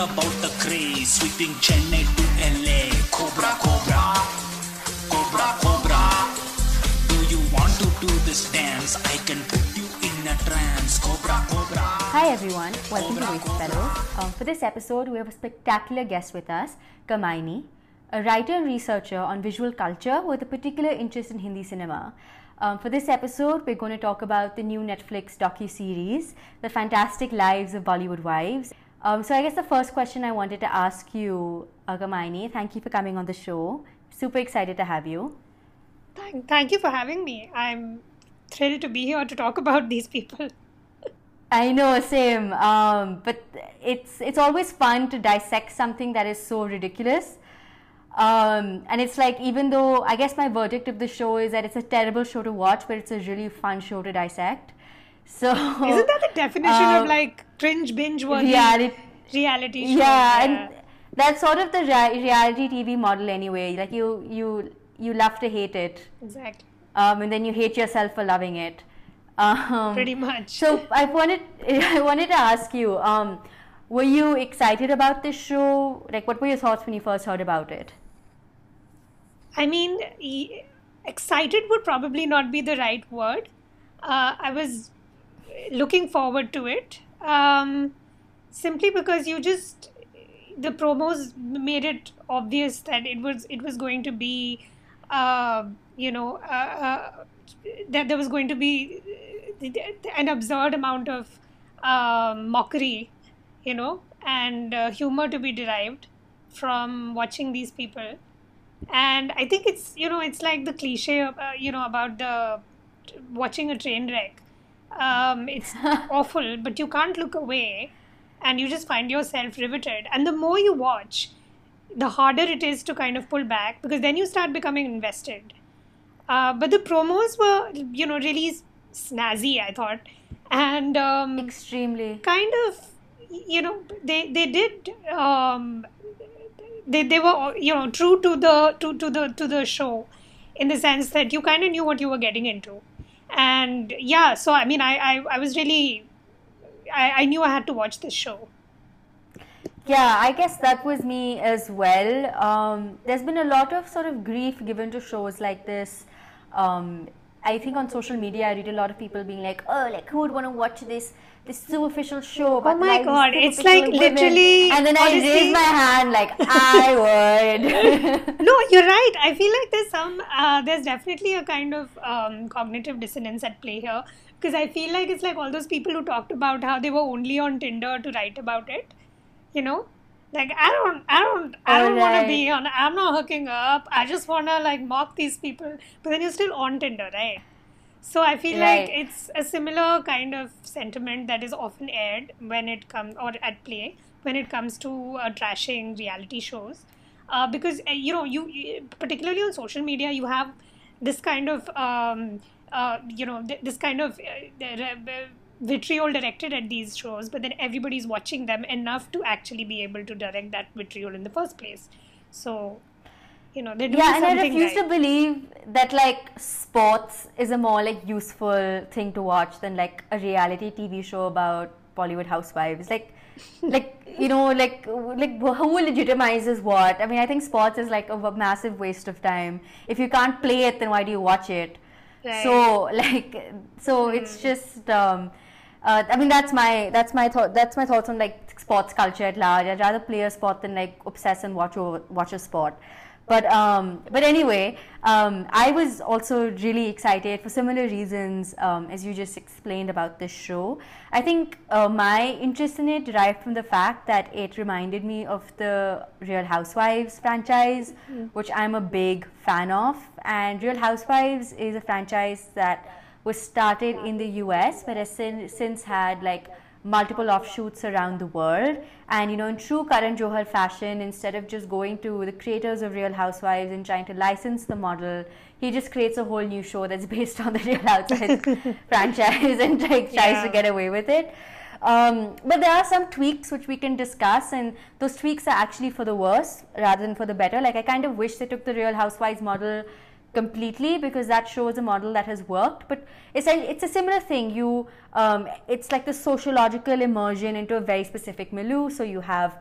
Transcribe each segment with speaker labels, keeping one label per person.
Speaker 1: about the craze, sweeping Chennai to LA. Cobra, Cobra, Cobra, Cobra. Do you want to do this dance? I can put you in a trance. Cobra, Cobra.
Speaker 2: Hi everyone, welcome to Voice Fellows. Um, for this episode, we have a spectacular guest with us, Kamaini, a writer and researcher on visual culture with a particular interest in Hindi cinema. Um, for this episode, we're going to talk about the new Netflix docu-series, The Fantastic Lives of Bollywood Wives. Um, so I guess the first question I wanted to ask you, Kamaini, thank you for coming on the show. Super excited to have you.
Speaker 3: Thank, thank you for having me. I'm thrilled to be here to talk about these people.
Speaker 2: I know, same. Um, but it's it's always fun to dissect something that is so ridiculous. Um, and it's like even though I guess my verdict of the show is that it's a terrible show to watch, but it's a really fun show to dissect. So
Speaker 3: isn't that the definition um, of like cringe binge worthy reality, reality show?
Speaker 2: Yeah, yeah, and that's sort of the rea- reality TV model anyway. Like you you you love to hate it.
Speaker 3: Exactly.
Speaker 2: Um, and then you hate yourself for loving it.
Speaker 3: Um, Pretty much.
Speaker 2: So I wanted I wanted to ask you. Um, were you excited about this show? Like, what were your thoughts when you first heard about it?
Speaker 3: I mean, excited would probably not be the right word. Uh, I was looking forward to it um, simply because you just the promos made it obvious that it was it was going to be uh, you know uh, uh that there was going to be an absurd amount of um, mockery you know and uh, humor to be derived from watching these people. And i think it's you know it's like the cliche uh, you know about the watching a train wreck um, it's awful but you can't look away and you just find yourself riveted. And the more you watch the harder it is to kind of pull back because then you start becoming invested. Uh, but the promos were you know really snazzy i thought. And um,
Speaker 2: extremely.
Speaker 3: kind of you know they they did um, they, they were you know true to the to, to the to the show in the sense that you kind of knew what you were getting into and yeah so i mean i i, I was really I, I knew i had to watch this show.
Speaker 2: Yeah i guess that was me as well. Um, there's been a lot of sort of grief given to shows like this. Um, i think on social media i read a lot of people being like oh like who would want to watch this this superficial show
Speaker 3: about oh my god it's like literally
Speaker 2: and then honestly, i raise my hand like i would.
Speaker 3: No you're right. I feel like there's some uh, there's definitely a kind of um, cognitive dissonance at play here. Because i feel like it's like all those people who talked about how they were only on tinder to write about it you know? Like i don't i don't i don't right. want to be on i'm not hooking up. I just want to like mock these people. But then you're still on tinder right so I feel right. like it's a similar kind of sentiment that is often aired when it comes or at play when it comes to uh, trashing reality shows, uh, because uh, you know you particularly on social media you have this kind of um, uh, you know th- this kind of uh, vitriol directed at these shows, but then everybody's watching them enough to actually be able to direct that vitriol in the first place. So you know they're doing
Speaker 2: yeah and
Speaker 3: i
Speaker 2: refuse
Speaker 3: right.
Speaker 2: to believe that like sports is a more like useful thing to watch than like a reality tv show about bollywood housewives like like you know like like who legitimizes what i mean i think sports is like a, massive waste of time if you can't play it then why do you watch it right. so like so mm. it's just um uh, I mean that's my that's my thought that's my thoughts on like sports culture at large. I'd rather play a sport than like obsess and watch over, watch a sport. But um, but anyway, um, I was also really excited for similar reasons um, as you just explained about this show. I think uh, my interest in it derived from the fact that it reminded me of the Real Housewives franchise, mm. which I'm a big fan of. And Real Housewives is a franchise that was started in the US, but has since, since had like multiple offshoots around the world. And you know, in true Karan Johar fashion, instead of just going to the creators of Real Housewives and trying to license the model, he just creates a whole new show that's based on the Real Housewives franchise and like tries yeah. to get away with it. Um, but there are some tweaks which we can discuss, and those tweaks are actually for the worse rather than for the better. Like I kind of wish they took the Real Housewives model completely because that shows a model that has worked. But it's a, it's a similar thing. You um, it's like the sociological immersion into a very specific milieu. So you have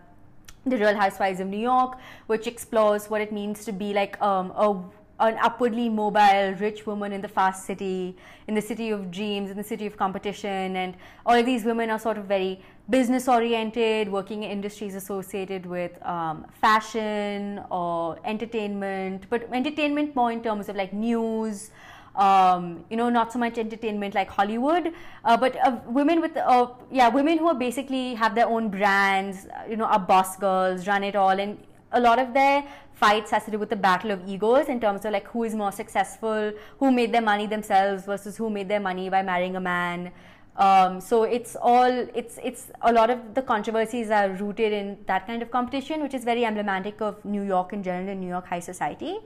Speaker 2: The Real Housewives of New York, which explores what it means to be like um, a an upwardly mobile, rich woman in the fast city, in the city of dreams, in the city of competition. And all of these women are sort of very business oriented, working in industries associated with um, fashion or entertainment, but entertainment more in terms of like news. Um, you know, not so much entertainment like Hollywood, uh, but uh, women with, uh, yeah, women who are basically have their own brands, you know, are boss girls, run it all, and a lot of their fights has to do with the battle of egos in terms of like who is more successful, who made their money themselves versus who made their money by marrying a man. Um, so it's all it's it's a lot of the controversies are rooted in that kind of competition, which is very emblematic of New York in general and New York high society.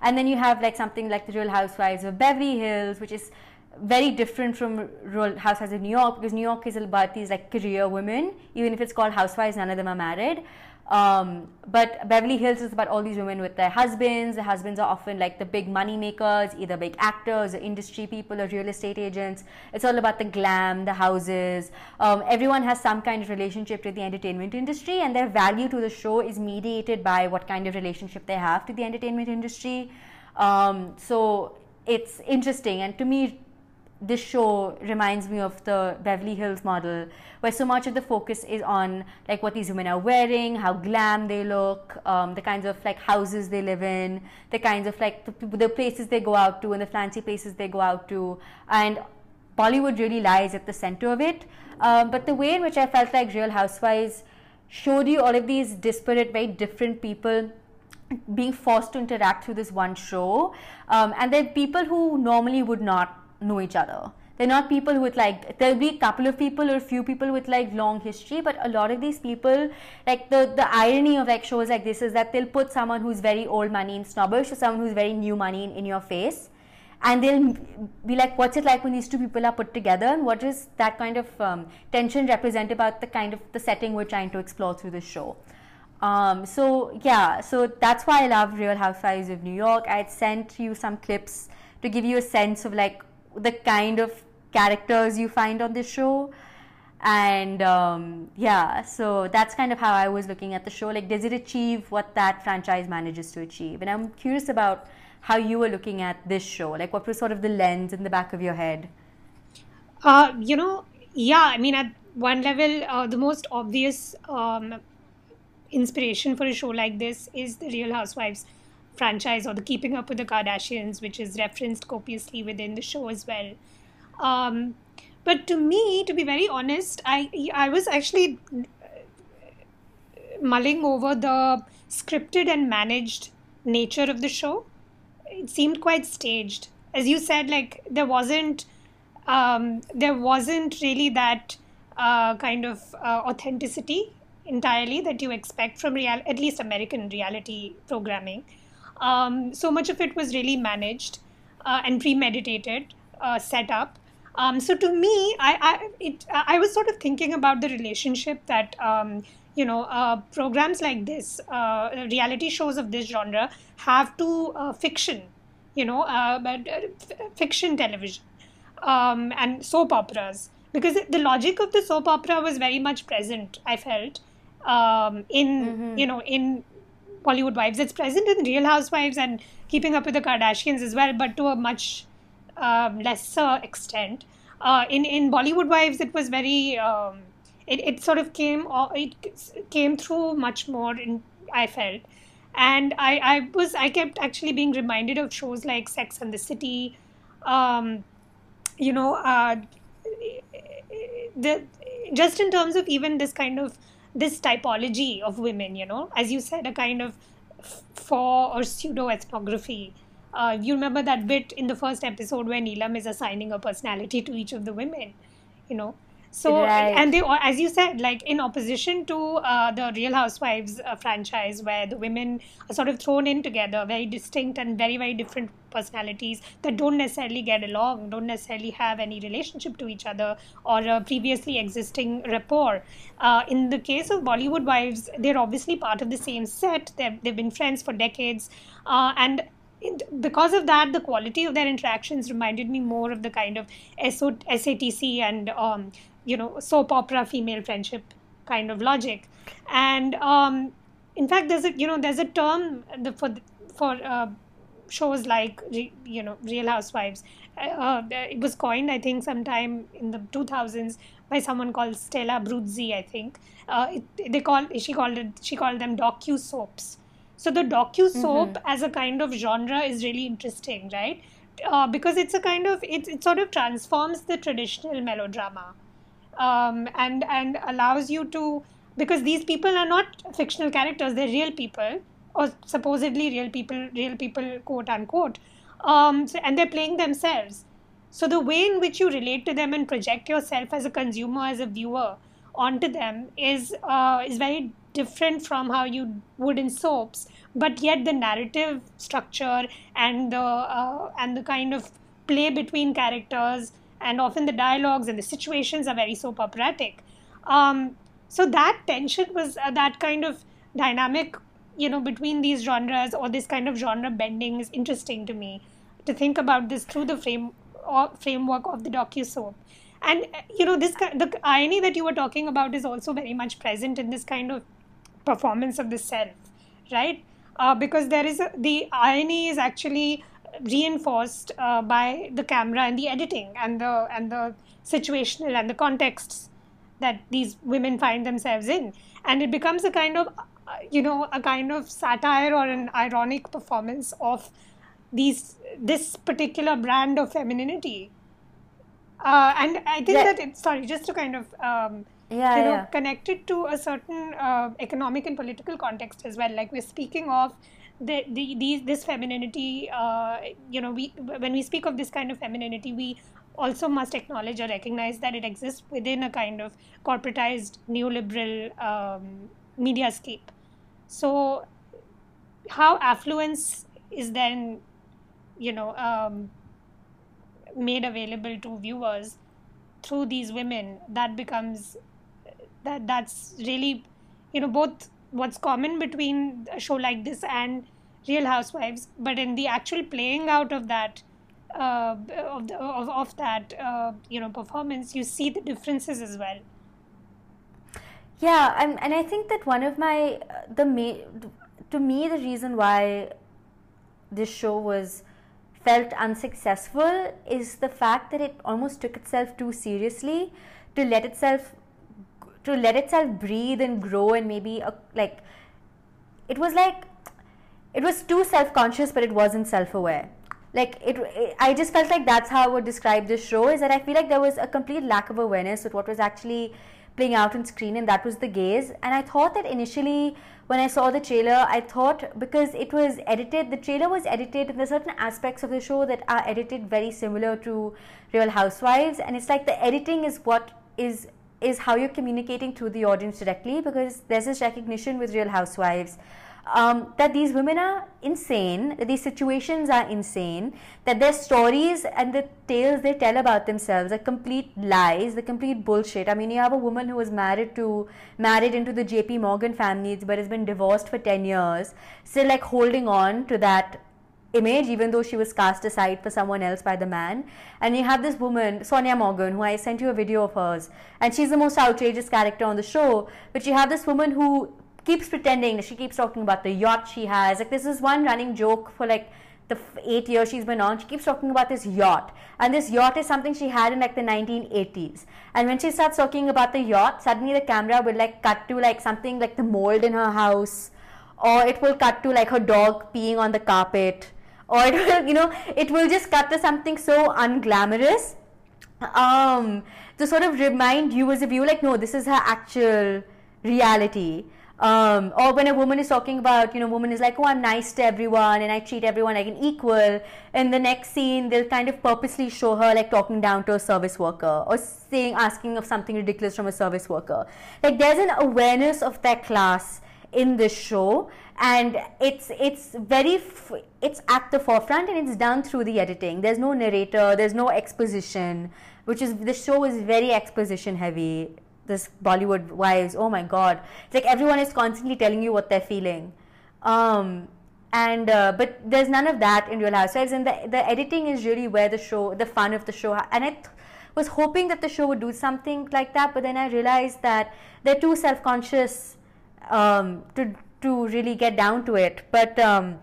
Speaker 2: And then you have like something like the Real Housewives of Beverly Hills, which is very different from Real Housewives of New York because New York is about these like career women. Even if it's called Housewives, none of them are married. Um, but Beverly Hills is about all these women with their husbands. The husbands are often like the big money makers, either big actors or industry people or real estate agents. It's all about the glam, the houses. Um, everyone has some kind of relationship to the entertainment industry, and their value to the show is mediated by what kind of relationship they have to the entertainment industry. Um, so it's interesting, and to me, this show reminds me of the Beverly Hills model, where so much of the focus is on like what these women are wearing, how glam they look, um, the kinds of like houses they live in, the kinds of like the, the places they go out to, and the fancy places they go out to, and Bollywood really lies at the center of it. Um, but the way in which I felt like Real Housewives showed you all of these disparate, very different people being forced to interact through this one show, um, and then people who normally would not know each other. They're not people with like there'll be a couple of people or a few people with like long history, but a lot of these people, like the the irony of like shows like this is that they'll put someone who's very old money in snobbish to someone who's very new money in, in your face, and they'll be like, what's it like when these two people are put together, and what does that kind of um, tension represent about the kind of the setting we're trying to explore through this show. Um, so yeah, so that's why I love Real Housewives of New York. I would sent you some clips to give you a sense of like the kind of characters you find on this show. And um, yeah so that's kind of how i was looking at the show. Like does it achieve what that franchise manages to achieve? And i'm curious about how you were looking at this show. Like what was sort of the lens in the back of your head?
Speaker 3: Uh, you know yeah i mean at one level uh, the most obvious um, inspiration for a show like this is the real housewives franchise or the keeping up with the kardashians which is referenced copiously within the show as well um, but to me, to be very honest, I I was actually mulling over the scripted and managed nature of the show. It seemed quite staged, as you said. Like there wasn't um, there wasn't really that uh, kind of uh, authenticity entirely that you expect from real, at least American reality programming. Um, so much of it was really managed uh, and premeditated, uh, set up. Um, so to me, I I, it, I was sort of thinking about the relationship that um, you know uh, programs like this, uh, reality shows of this genre, have to uh, fiction, you know, uh, but uh, f- fiction television um, and soap operas, because the logic of the soap opera was very much present. I felt um, in mm-hmm. you know in Bollywood Wives. It's present in Real Housewives and Keeping Up with the Kardashians as well, but to a much um, lesser extent. Uh, in in Bollywood Wives, it was very. Um, it, it sort of came it came through much more. In, I felt, and I I was I kept actually being reminded of shows like Sex and the City. Um, you know, uh, the just in terms of even this kind of this typology of women, you know, as you said, a kind of for or pseudo ethnography uh, you remember that bit in the first episode where Neelam is assigning a personality to each of the women, you know. So right. and they, as you said, like in opposition to uh, the Real Housewives uh, franchise, where the women are sort of thrown in together, very distinct and very very different personalities that don't necessarily get along, don't necessarily have any relationship to each other or a previously existing rapport. Uh, in the case of Bollywood Wives, they're obviously part of the same set. They've they've been friends for decades, uh, and because of that, the quality of their interactions reminded me more of the kind of SATC and um, you know soap opera female friendship kind of logic, and um, in fact, there's a you know there's a term the, for for uh, shows like you know Real Housewives. Uh, it was coined, I think, sometime in the 2000s by someone called Stella Abruzzi. I think uh, it, they call she called it she called them docu soaps. So the docu soap mm-hmm. as a kind of genre is really interesting, right? Uh, because it's a kind of it, it sort of transforms the traditional melodrama um, and and allows you to because these people are not fictional characters they're real people or supposedly real people real people quote unquote. Um, so, and they're playing themselves. So the way in which you relate to them and project yourself as a consumer as a viewer onto them is uh, is very different from how you would in soaps but yet the narrative structure and the uh, and the kind of play between characters and often the dialogues and the situations are very soap operatic. Um, so that tension was uh, that kind of dynamic you know between these genres or this kind of genre bending is interesting to me to think about this through the frame or framework of the docu soap and you know this the irony that you were talking about is also very much present in this kind of performance of the self right? Uh, because there is a, the irony is actually reinforced uh, by the camera and the editing and the and the situational and the contexts that these women find themselves in and it becomes a kind of uh, you know a kind of satire or an ironic performance of these this particular brand of femininity uh, and i think yeah. that it sorry just to kind of um,
Speaker 2: yeah,
Speaker 3: you know
Speaker 2: yeah.
Speaker 3: connected to a certain uh, economic and political context as well like we're speaking of the, the these this femininity uh, you know we when we speak of this kind of femininity we also must acknowledge or recognize that it exists within a kind of corporatized neoliberal um, mediascape. So how affluence is then you know um, made available to viewers through these women that becomes that that's really you know both what's common between a show like this and Real Housewives, but in the actual playing out of that uh, of, the, of, of that uh, you know performance, you see the differences as well.
Speaker 2: Yeah, and and I think that one of my the ma- to me the reason why this show was felt unsuccessful is the fact that it almost took itself too seriously to let itself to let itself breathe and grow and maybe a, like it was like it was too self-conscious but it wasn't self-aware. Like it, it, i just felt like that's how i would describe this show is that i feel like there was a complete lack of awareness of what was actually playing out on screen and that was the gaze. And i thought that initially when i saw the trailer i thought because it was edited the trailer was edited and there's certain aspects of the show that are edited very similar to real housewives and it's like the editing is what is is how you're communicating to the audience directly because there's this recognition with Real Housewives um, that these women are insane, that these situations are insane, that their stories and the tales they tell about themselves are complete lies, the complete bullshit. I mean, you have a woman who was married to married into the J.P. Morgan family, but has been divorced for ten years, still like holding on to that image, even though she was cast aside for someone else by the man. And you have this woman, Sonja Morgan, who I sent you a video of hers, and she's the most outrageous character on the show. But you have this woman who keeps pretending, she keeps talking about the yacht she has. Like, this is one running joke for like the eight years she's been on, she keeps talking about this yacht. And this yacht is something she had in like the 1980s. And when she starts talking about the yacht, suddenly the camera will like cut to like something like the mold in her house, or it will cut to like her dog peeing on the carpet or you know it will just cut to something so unglamorous um, to sort of remind you as a viewer like no this is her actual reality um, or when a woman is talking about, you know, woman is like, oh, I'm nice to everyone and I treat everyone like an equal. In the next scene, they'll kind of purposely show her like talking down to a service worker or saying, asking of something ridiculous from a service worker. Like there's an awareness of that class in this show and it's it's very it's at the forefront and it's done through the editing. There's no narrator there's no exposition which is the show is very exposition heavy. This bollywood wives oh my god. It's like everyone is constantly telling you what they're feeling. Um, and uh, but there's none of that in real housewives and the, the editing is really where the show the fun of the show and i was hoping that the show would do something like that but then i realized that they're too self-conscious um, to to really get down to it. But um,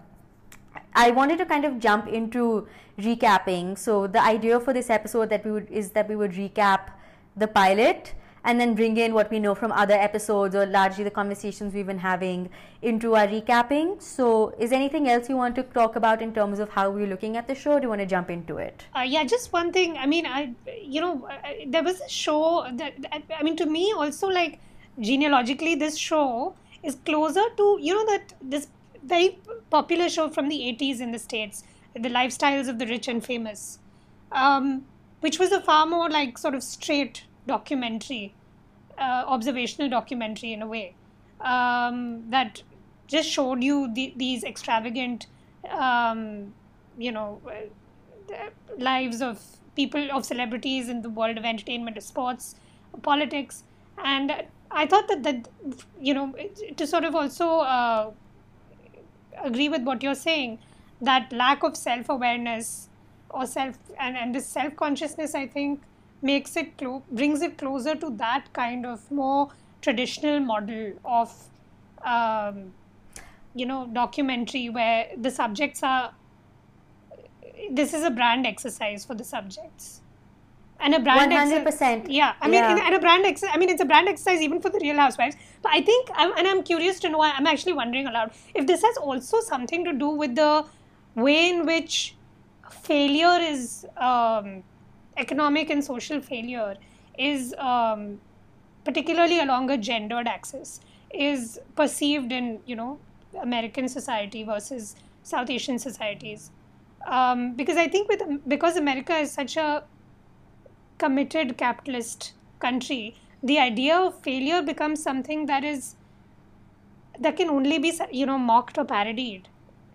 Speaker 2: I wanted to kind of jump into recapping. So the idea for this episode that we would is that we would recap the pilot and then bring in what we know from other episodes or largely the conversations we've been having into our recapping. So, is anything else you want to talk about in terms of how we're looking at the show? do you want to jump into it?
Speaker 3: Uh, yeah, just one thing. I mean, I, you know, there was a show that, I mean, to me also, like, genealogically, this show is closer to, you know, that this very popular show from the 80s in the States, The Lifestyles of the Rich and Famous, um, which was a far more, like, sort of straight documentary, uh, observational documentary in a way, um, that just showed you the, these extravagant, um, you know, uh, lives of people, of celebrities in the world of entertainment, sports, politics. And I thought that, that you know, to sort of also uh, agree with what you're saying, that lack of self awareness or self and, and this self consciousness, I think, makes it clo- brings it closer to that kind of more traditional model of um, you know documentary where the subjects are this is a brand exercise for the subjects and a brand
Speaker 2: 100%
Speaker 3: exercise, yeah i mean
Speaker 2: yeah.
Speaker 3: and a brand ex- i mean it's a brand exercise even for the real housewives. But i think I'm, and i'm curious to know i'm actually wondering aloud if this has also something to do with the way in which failure is um, economic and social failure is um, particularly along a gendered axis is perceived in you know American society versus South Asian societies. Um, because I think with because America is such a committed capitalist country the idea of failure becomes something that is that can only be you know mocked or parodied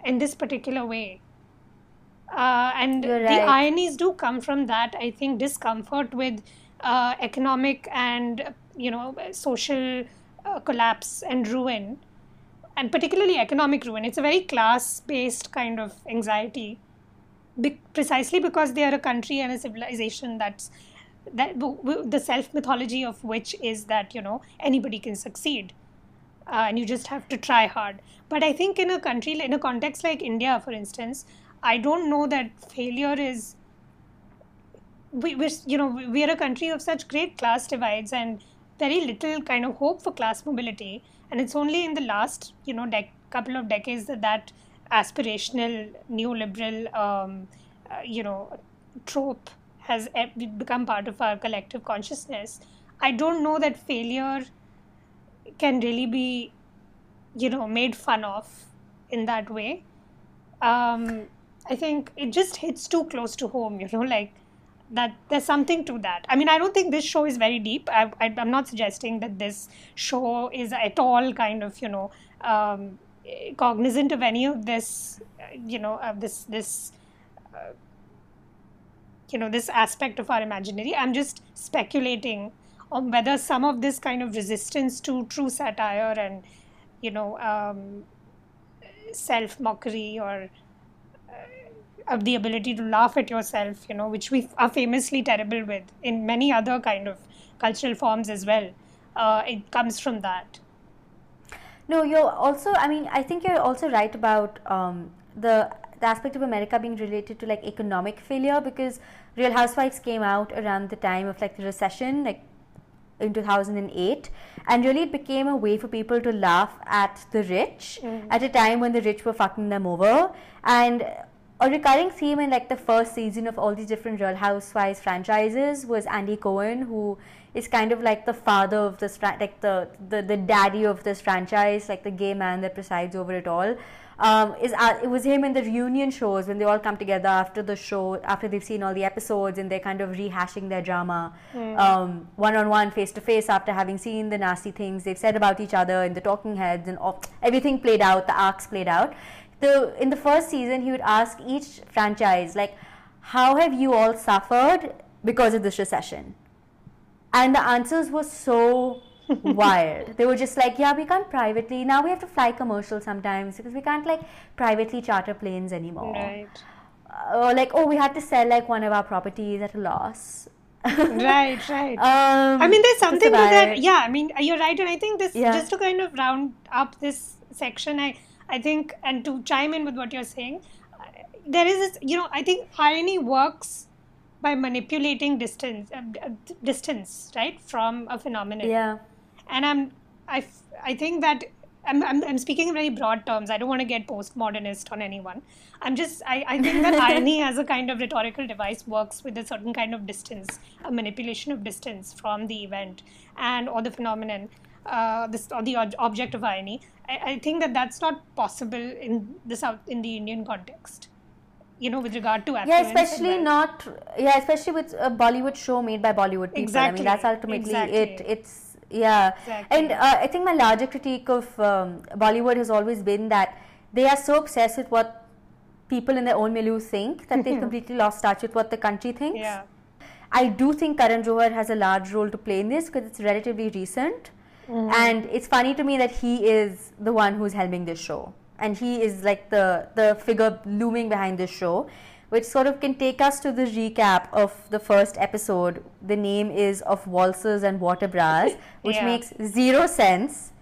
Speaker 3: in this particular way. Uh, and
Speaker 2: You're
Speaker 3: the ironies do come from that i think discomfort with uh, economic and you know social uh, collapse and ruin and particularly economic ruin. It's a very class based kind of anxiety be- precisely because they are a country and a civilization that's that the self mythology of which is that you know anybody can succeed uh, and you just have to try hard but i think in a country in a context like india for instance I don't know that failure is. We, we're, you know, we are a country of such great class divides and very little kind of hope for class mobility. And it's only in the last, you know, dec- couple of decades that that aspirational neoliberal, um, uh, you know, trope has become part of our collective consciousness. I don't know that failure can really be, you know, made fun of in that way. Um, I think it just hits too close to home, you know, like that there's something to that. I mean, I don't think this show is very deep. I, am not suggesting that this show is at all kind of, you know, um, cognizant of any of this, you know, of this, this, uh, you know, this aspect of our imaginary. I'm just speculating on whether some of this kind of resistance to true satire and, you know, um, self mockery or of the ability to laugh at yourself, you know, which we are famously terrible with in many other kind of cultural forms as well. Uh, it comes from that.
Speaker 2: No, you're also. I mean, I think you're also right about um, the the aspect of America being related to like economic failure because Real Housewives came out around the time of like the recession, like in 2008 and really it became a way for people to laugh at the rich
Speaker 3: Mm.
Speaker 2: at a time when the rich were fucking them over and a recurring theme in like the first season of all these different real housewives franchises was andy cohen who is kind of like the father of this like the, the the daddy of this franchise like the gay man that presides over it all um, is uh, it was him in the reunion shows when they all come together after the show after they've seen all the episodes and they're kind of rehashing their drama. Um, one on one face to face after having seen the nasty things they've said about each other in the talking heads and all, everything played out the arcs played out. The in the first season he would ask each franchise like how have you all suffered because of this recession? And the answers were so wild. They were just like, yeah, we can't privately. Now we have to fly commercial sometimes because we can't like privately charter planes anymore.
Speaker 3: Right.
Speaker 2: Uh, Or like, oh, we had to sell like one of our properties at a loss.
Speaker 3: right, right.
Speaker 2: Um,
Speaker 3: I mean, there's something to that.
Speaker 2: it.
Speaker 3: Yeah, I mean, you're right. And I think this,
Speaker 2: Yeah.
Speaker 3: just to kind of round up this section, I I think, and to chime in with what you're saying, uh, there is this, you know, I think irony works by manipulating distance, uh, uh, distance, right, from a phenomenon.
Speaker 2: Yeah.
Speaker 3: And I'm, I, I think that I'm, I'm, I'm speaking in very broad terms. I don't want to get postmodernist on anyone. I'm just, I, I think that irony as a kind of rhetorical device works with a certain kind of distance, a manipulation of distance from the event and or the phenomenon, uh, this or the ob- object of irony. I, I think that that's not possible in the South, in the Indian context. You know, with regard to
Speaker 2: Yeah,
Speaker 3: affluence
Speaker 2: especially
Speaker 3: wealth.
Speaker 2: not. Yeah, especially with a Bollywood show made by Bollywood people. I mean, that's ultimately it. It's yeah,
Speaker 3: Exactly.
Speaker 2: and uh, I think my larger critique of um, Bollywood has always been that they are so obsessed with what people in their own milieu think that they've completely lost touch with what the country thinks.
Speaker 3: Yeah.
Speaker 2: I do think Karan Johar has a large role to play in this because it's relatively recent. And it's funny to me that he is the one who's helming this show. And he is like the, the figure looming behind this show, which sort of can take us to the recap of the first episode. The name is Of Waltzers and Water Bras, which
Speaker 3: Yeah.
Speaker 2: makes zero sense.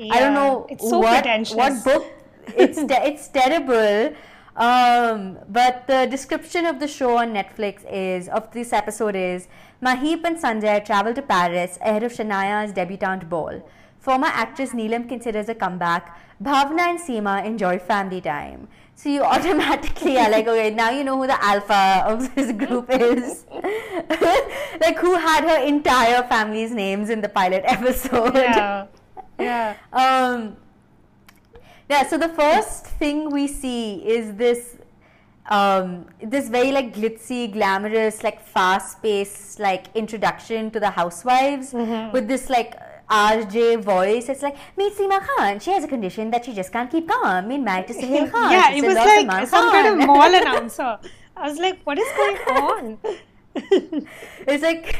Speaker 2: I don't know
Speaker 3: It's so
Speaker 2: what, what book. It's te- it's terrible. Um, but the description of the show on Netflix is of this episode is Maheep and Sanjay travel to Paris ahead of Shanaya's debutante ball. Former actress Neelam considers a comeback. Bhavna and Seema enjoy family time. So you automatically are like, okay, now you know who the alpha of this group is. like who had her entire family's names in the pilot episode.
Speaker 3: Yeah. Yeah.
Speaker 2: Um, yeah, so the first thing we see is this um, this very like glitzy, glamorous, like fast paced like introduction to the housewives with this like RJ voice. It's like, meet Seema Khan. She has a condition that she just can't keep calm. Meet married to Sohail Khan.
Speaker 3: yeah, it was like
Speaker 2: Salman
Speaker 3: some kind of mall announcer. I was like, what is going on?
Speaker 2: it's like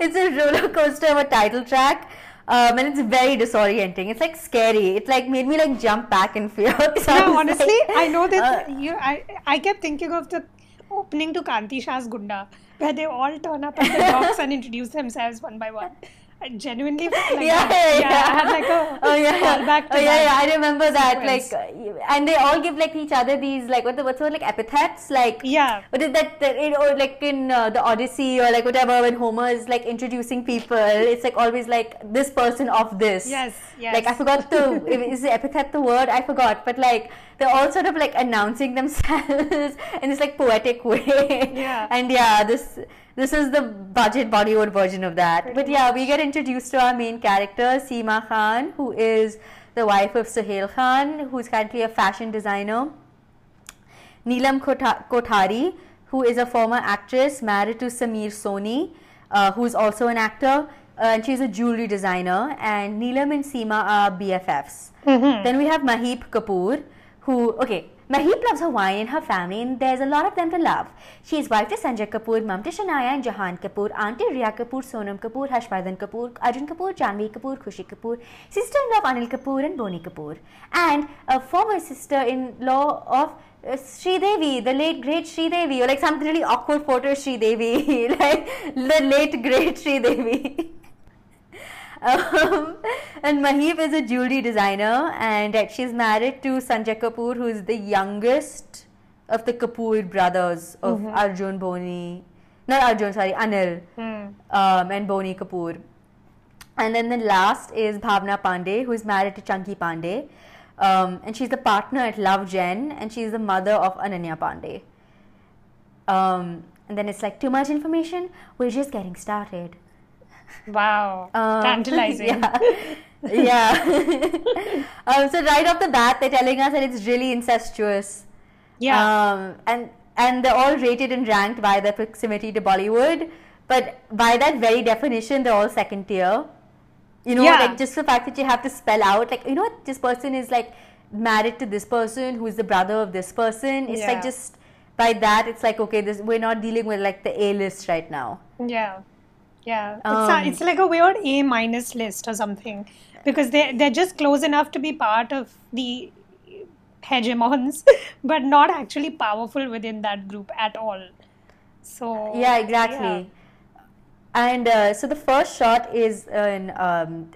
Speaker 2: it's a roller coaster of a title track. Um, and it's very disorienting. It's like scary. It like made me like jump back in fear. So I
Speaker 3: no,
Speaker 2: was
Speaker 3: honestly,
Speaker 2: like,
Speaker 3: I know that
Speaker 2: uh,
Speaker 3: you. I I kept thinking of the opening to Kanti Shah's Gunda, where they all turn up at the docks and introduce themselves one by one. I genuinely like
Speaker 2: yeah,
Speaker 3: that.
Speaker 2: yeah,
Speaker 3: I had like a
Speaker 2: oh yeah,
Speaker 3: callback to
Speaker 2: oh yeah, yeah. I remember that.
Speaker 3: sequence.
Speaker 2: Like, and they all give like each other these like what the what's the word, like epithets like
Speaker 3: Yeah.
Speaker 2: What is that? that it, or like in uh, the Odyssey or like whatever when Homer is like introducing people, it's like always like this person of this.
Speaker 3: Yes, yes.
Speaker 2: Like I forgot the is the epithet the word I forgot, but like they're all sort of like announcing themselves in this like poetic way.
Speaker 3: Yeah.
Speaker 2: And yeah, this this is the budget Bollywood version of that. But yeah, we get introduced to our main character, Seema Khan, who is the wife of Sohail Khan, who's currently a fashion designer. Neelam Kothari, who is a former actress married to Samir Soni, uh, who's also an actor, uh, and she's a jewelry designer. And Neelam and Seema are BFFs. Then we have Maheep Kapoor, who, okay, Maheep loves wine and her family, and there's a lot of them to love. She is wife to Sanjay Kapoor, mum to Shanaya and Jahan Kapoor, aunt to Rhea Kapoor, Sonam Kapoor, Harshvardhan Kapoor, Arjun Kapoor, Janhvi Kapoor, Khushi Kapoor, sister-in-law of Anil Kapoor and Boney Kapoor, and a former sister-in-law of uh, Sridevi, the late great Sridevi, or like some really awkward photo of Sridevi, like the late great Sridevi. Um, and Maheep is a jewelry designer, and uh, she's married to Sanjay Kapoor, who is the youngest of the Kapoor brothers of Arjun Boney, not Arjun, sorry, Anil, um, and Boney Kapoor. And then the last is Bhavna Pandey, who is married to Chunky Pandey, um, and she's the partner at Love Gen, and she's the mother of Ananya Pandey. Um, and then it's like too much information. We're just getting started.
Speaker 3: Wow,
Speaker 2: Um,
Speaker 3: tantalizing.
Speaker 2: Yeah. yeah. um, so right off the bat, they're telling us that it's really incestuous.
Speaker 3: Yeah.
Speaker 2: Um, and and they're all rated and ranked by their proximity to Bollywood, but by that very definition, they're all second tier. You know,
Speaker 3: Yeah.
Speaker 2: like just the fact that you have to spell out, like you know, what this person is like married to this person who is the brother of this person. It's
Speaker 3: Yeah.
Speaker 2: like just by that, it's like okay, this we're not dealing with like the A list right now.
Speaker 3: Yeah, yeah. It's,
Speaker 2: Um,
Speaker 3: a, it's like a weird A minus list or something because they they're just close enough to be part of the hegemons, but not actually powerful within that group at all. So
Speaker 2: yeah exactly and uh, so the first shot is an um,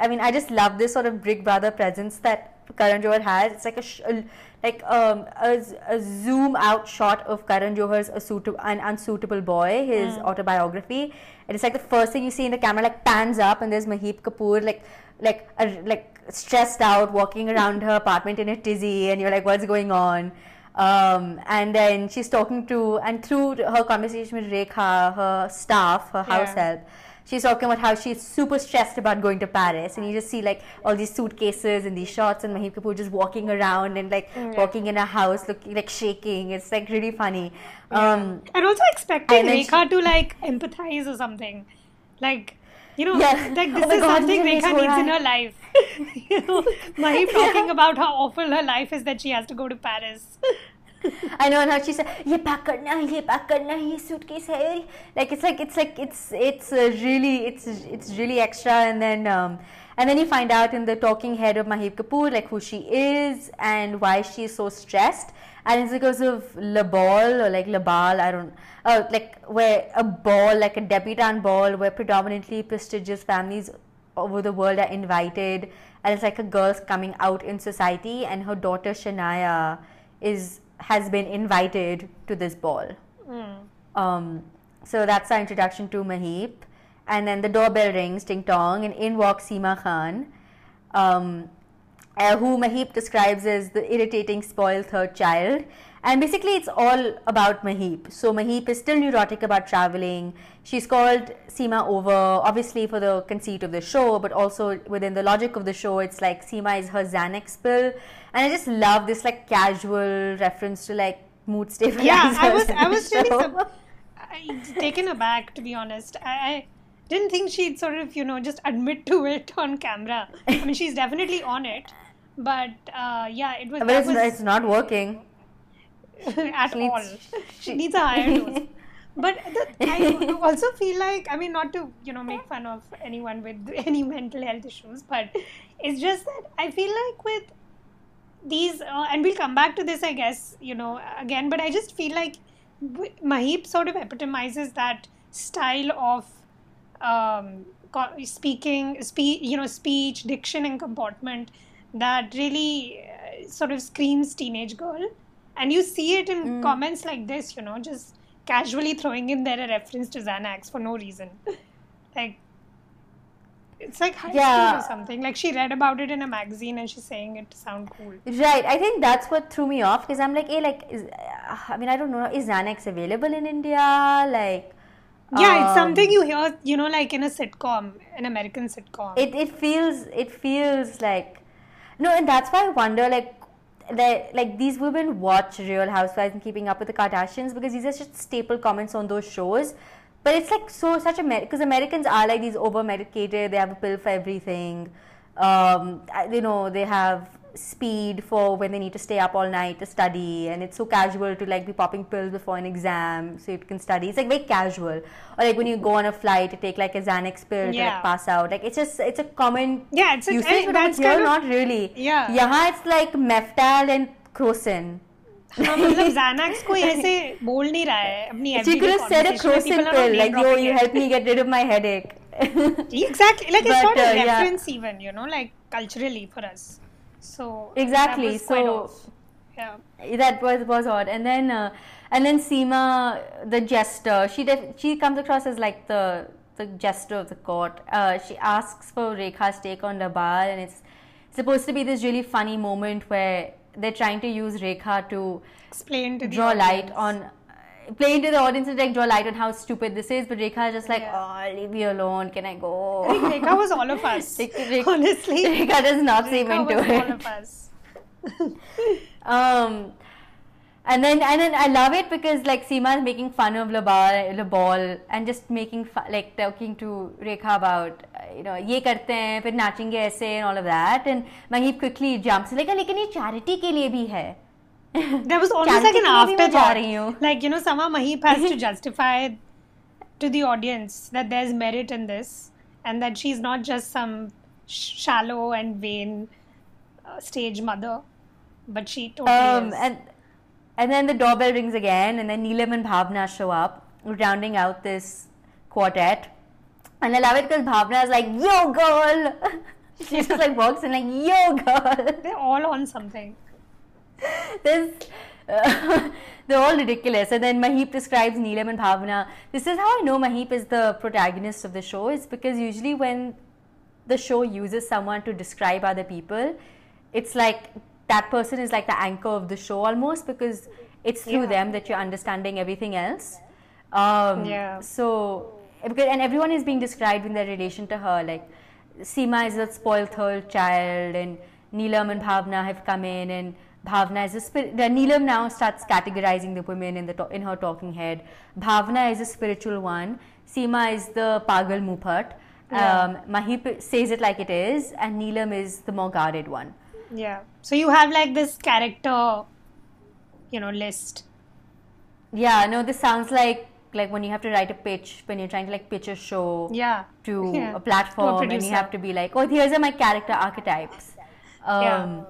Speaker 2: i mean i just love this sort of big brother presence that Karan Johar has. It's like a, sh- a like um, a, a zoom out shot of Karan Johar's a suit- an unsuitable boy, his autobiography, and it's like the first thing you see in the camera like pans up, and there's Maheep Kapoor like like a, like stressed out, walking around her apartment in a tizzy, and you're like, what's going on? Um, and then she's talking to, and through her conversation with Rekha, her staff, her house
Speaker 3: Yeah.
Speaker 2: help, she's talking about how she's super stressed about going to Paris, and you just see like all these suitcases and these shots, and Maheep Kapoor just walking around and like yeah. walking in a house, looking like shaking. It's like really funny. Yeah. Um,
Speaker 3: and also expecting Rekha she... to like empathize or something, like. You know, like this
Speaker 2: oh
Speaker 3: is
Speaker 2: God,
Speaker 3: something Rekha needs in her life. you know, Maheep talking about how awful her life is that she has to go to Paris.
Speaker 2: I know, and how she said, "Ye pakarna, karna, ye pack karna, ye suitcase hai." Like it's like it's like it's it's uh, really it's it's really extra. And then um, and then you find out in the talking head of Maheep Kapoor like who she is and why she is so stressed. And it's because of Le Bal or like Le Bal, I don't, uh, like where a ball, like a debutant ball, where predominantly prestigious families over the world are invited and it's like a girl's coming out in society and her daughter Shanaya is has been invited to this ball. Um, so that's our introduction to Maheep, and then the doorbell rings, ting tong, and in walks Seema Khan, um, uh, who Maheep describes as the irritating, spoiled third child. And basically, it's all about Maheep. So Maheep is still neurotic about traveling. She's called Seema over, obviously for the conceit of the show, but also within the logic of the show. It's like Seema is her Xanax pill, and I just love this like casual reference to like mood stabilizers.
Speaker 3: yeah, I was I was really sub- I, taken aback to be honest. I, I didn't think she'd sort of you know just admit to it on camera. I mean, she's definitely on it, but uh, yeah, it was.
Speaker 2: but it's,
Speaker 3: was
Speaker 2: it's not working.
Speaker 3: at
Speaker 2: needs-
Speaker 3: all. She needs a higher dose. But the, I also feel like I mean not to you know make fun of anyone with any mental health issues, but it's just that I feel like with these uh, and we'll come back to this I guess you know again, but I just feel like Maheep sort of epitomizes that style of um, speaking, spe- you know, speech, diction, and comportment that really uh, sort of screams teenage girl. And you see it in comments like this, you know, just casually throwing in there a reference to Xanax for no reason. like, it's like high
Speaker 2: Yeah.
Speaker 3: school or something. Like, she read about it in a magazine and she's saying it to sound cool.
Speaker 2: Right. I think that's what threw me off because I'm like, hey, like, is, uh, I mean, I don't know, is Xanax available in India? Like,
Speaker 3: Yeah, it's
Speaker 2: um,
Speaker 3: something you hear, you know, like in a sitcom, an American sitcom.
Speaker 2: It it feels it feels like no, and that's why I wonder like that like these women watch Real Housewives and Keeping Up with the Kardashians because these are just staple comments on those shows. But it's like so such a because Americans are like these over medicated. They have a pill for everything. Um, you know they have speed for when they need to stay up all night to study, and it's so casual to like be popping pills before an exam so you can study. It's like very casual. Or like when you go on a flight to take like a Xanax pill to like pass out. Like it's just it's a common
Speaker 3: Yeah, it's a-
Speaker 2: usage,
Speaker 3: I-
Speaker 2: but
Speaker 3: that's
Speaker 2: here not really.
Speaker 3: Yeah.
Speaker 2: यहाँ it's like Meftal and Crocin.
Speaker 3: हाँ, मतलब Xanax कोई ऐसे बोल नहीं रहा है अपनी
Speaker 2: She could
Speaker 3: everyday
Speaker 2: have said a
Speaker 3: conversation में
Speaker 2: Crocin
Speaker 3: people are not
Speaker 2: pill,
Speaker 3: name
Speaker 2: like yo,
Speaker 3: dropping
Speaker 2: you
Speaker 3: it.
Speaker 2: help me get rid of my headache.
Speaker 3: Exactly, like it's
Speaker 2: But,
Speaker 3: not a
Speaker 2: uh, yeah.
Speaker 3: reference even, you know, like culturally for us. So
Speaker 2: Exactly,
Speaker 3: that was quite
Speaker 2: so-
Speaker 3: off. yeah,
Speaker 2: that was was odd and then uh, and then Seema the jester she def- she comes across as like the the jester of the court uh, she asks for Rekha's take on Labar and it's supposed to be this really funny moment where they're trying to use Rekha to
Speaker 3: explain to the
Speaker 2: draw light on play into the audience and like draw light on how stupid this is but Rekha is just like
Speaker 3: Yeah.
Speaker 2: oh leave me alone can I go
Speaker 3: I think Rekha was all of us.
Speaker 2: Rekha-
Speaker 3: Honestly,
Speaker 2: Rekha does not seem
Speaker 3: Rekha
Speaker 2: into
Speaker 3: was
Speaker 2: it
Speaker 3: all of us.
Speaker 2: Um, and then and then I love it because like Seema is making fun of Le Bal, Labal and just making like talking to Rekha about you know ये करते हैं फिर नाचेंगे ऐसे and all of that and Maheep quickly jumps लेकिन लेकिन ये charity के लिए भी है.
Speaker 3: There was
Speaker 2: always
Speaker 3: like an
Speaker 2: after जा रही हूँ.
Speaker 3: लाइक यू नो समा Maheep has to justify to the audience that there is merit in this and that she is not just some shallow and when stage mother but she totally
Speaker 2: and then the doorbell rings again and then Neelam and Bhavna show up rounding out this quartet and I love it because Bhavna is like yo girl she just like walks in like, yo, girl.
Speaker 3: They're all on something.
Speaker 2: There's, uh, they're all ridiculous. And then Maheep describes Neelam and Bhavna. This is how I know Maheep is the protagonist of the show. It's because usually when the show uses someone to describe other people, it's like that person is like the anchor of the show almost because it's through
Speaker 3: Yeah.
Speaker 2: them that you're understanding everything else. Um,
Speaker 3: Yeah.
Speaker 2: So, and everyone is being described in their relation to her. Like, Seema is a spoiled third child, and Neelam and Bhavna have come in, and Bhavna is a spirit. Neelam now starts categorizing the women in the to- in her talking head. Bhavna is a spiritual one. Seema is the pagal mupat.
Speaker 3: Yeah.
Speaker 2: Um, Maheep says it like it is, and Neelam is the more guarded one.
Speaker 3: Yeah. So you have like this character, you know, list.
Speaker 2: Yeah, no, this sounds like like when you have to write a pitch when you're trying to like pitch a show
Speaker 3: Yeah.
Speaker 2: to
Speaker 3: Yeah.
Speaker 2: a platform and you have to be like, oh, here's are my character archetypes. Um,
Speaker 3: Yeah.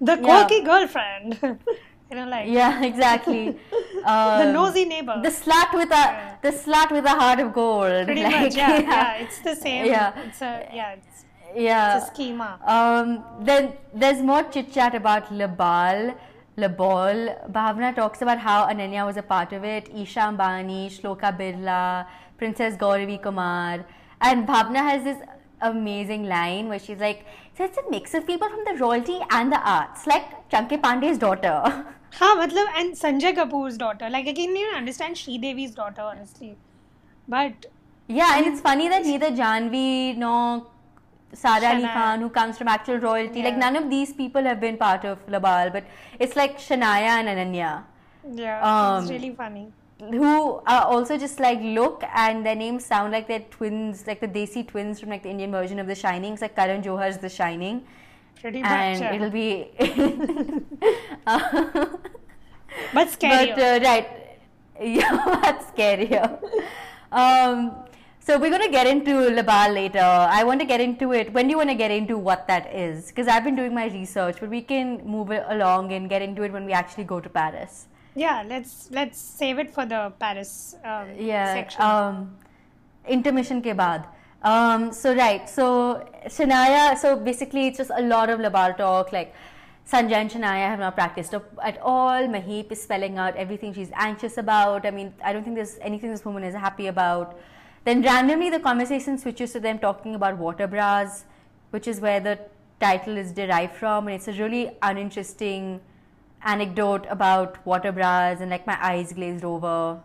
Speaker 3: The
Speaker 2: Yeah.
Speaker 3: quirky girlfriend. you know, like
Speaker 2: yeah, exactly.
Speaker 3: the
Speaker 2: Um,
Speaker 3: nosy neighbor.
Speaker 2: the slut with a the slut with a heart of gold.
Speaker 3: Pretty
Speaker 2: like,
Speaker 3: much, yeah, yeah, It's the same.
Speaker 2: Yeah.
Speaker 3: It's a yeah, it's,
Speaker 2: yeah.
Speaker 3: it's a schema.
Speaker 2: Um, then there's more chit chat about Le Bal, Le Bal. Bhavna talks about how Ananya was a part of it. Isha Ambani, Shloka Birla, Princess Gauravi Kumar, and Bhavna has this amazing line where she's like, "So it's a mix of people from the royalty and the arts, like Chunky Pandey's daughter."
Speaker 3: Ha, matlab, and Sanjay Kapoor's daughter. Like I can't even understand Sri Devi's daughter, honestly. But
Speaker 2: Yeah, and it's funny that neither Janhvi nor Sara Ali Khan, who comes from actual royalty, like none of these people have been part of Le Bal, but it's like Shanaya and Ananya.
Speaker 3: yeah,
Speaker 2: Um,
Speaker 3: it's really funny.
Speaker 2: who are also just like look and their names sound like they're twins, like the Desi twins from like the Indian version of The Shining. It's like Karan Johar's The Shining,
Speaker 3: Pretty
Speaker 2: and
Speaker 3: much. yeah.
Speaker 2: it'll be. Uh,
Speaker 3: but scary.
Speaker 2: But uh, right, yeah, that's scarier. Um, so we're gonna get into Le Bal later. I want to get into it. When do you want to get into what that is? Because I've been doing my research, but we can move it along and get into it when we actually go to Paris.
Speaker 3: yeah, let's let's save it for the Paris um,
Speaker 2: Yeah.
Speaker 3: section.
Speaker 2: Um, intermission ke baad. Um, so right, so Shanaya. So basically, it's just a lot of Le Bal talk. Like Sanjay and Shanaya have not practiced at all. Maheep is spelling out everything she's anxious about. I mean, I don't think there's anything this woman is happy about. Then randomly, the conversation switches to them talking about water bras, which is where the title is derived from, and it's a really uninteresting anecdote about water bras, and like my eyes glazed over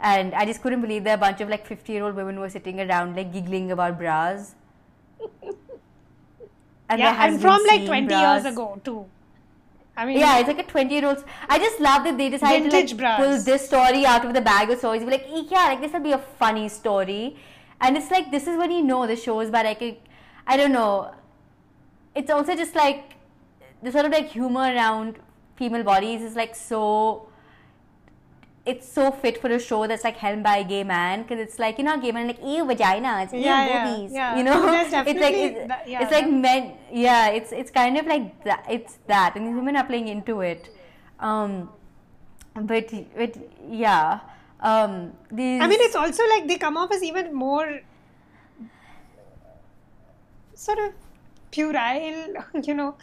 Speaker 2: and I just couldn't believe that a bunch of like 50 year old women were sitting around like giggling about bras. And
Speaker 3: yeah, and from like 20
Speaker 2: bras.
Speaker 3: years ago too. I mean,
Speaker 2: Yeah, it's like a 20 year old. I just love that they decided to like, pull this story out of the bag of stories. Be like, "Eh, yeah, like this will be a funny story. And it's like, this is when you know the shows, but like, I don't know. It's also just like the sort of like humor around female bodies is like so it's so fit for a show that's like helmed by a gay man because it's like you know gay man like ew vaginas ew
Speaker 3: Yeah, yeah,
Speaker 2: boobies
Speaker 3: yeah.
Speaker 2: you know? It's like it's,
Speaker 3: that- yeah,
Speaker 2: it's like men yeah it's it's kind of like that it's that and these women are playing into it. Um but but yeah um these
Speaker 3: I mean, it's also like they come off as even more sort of puerile, you know,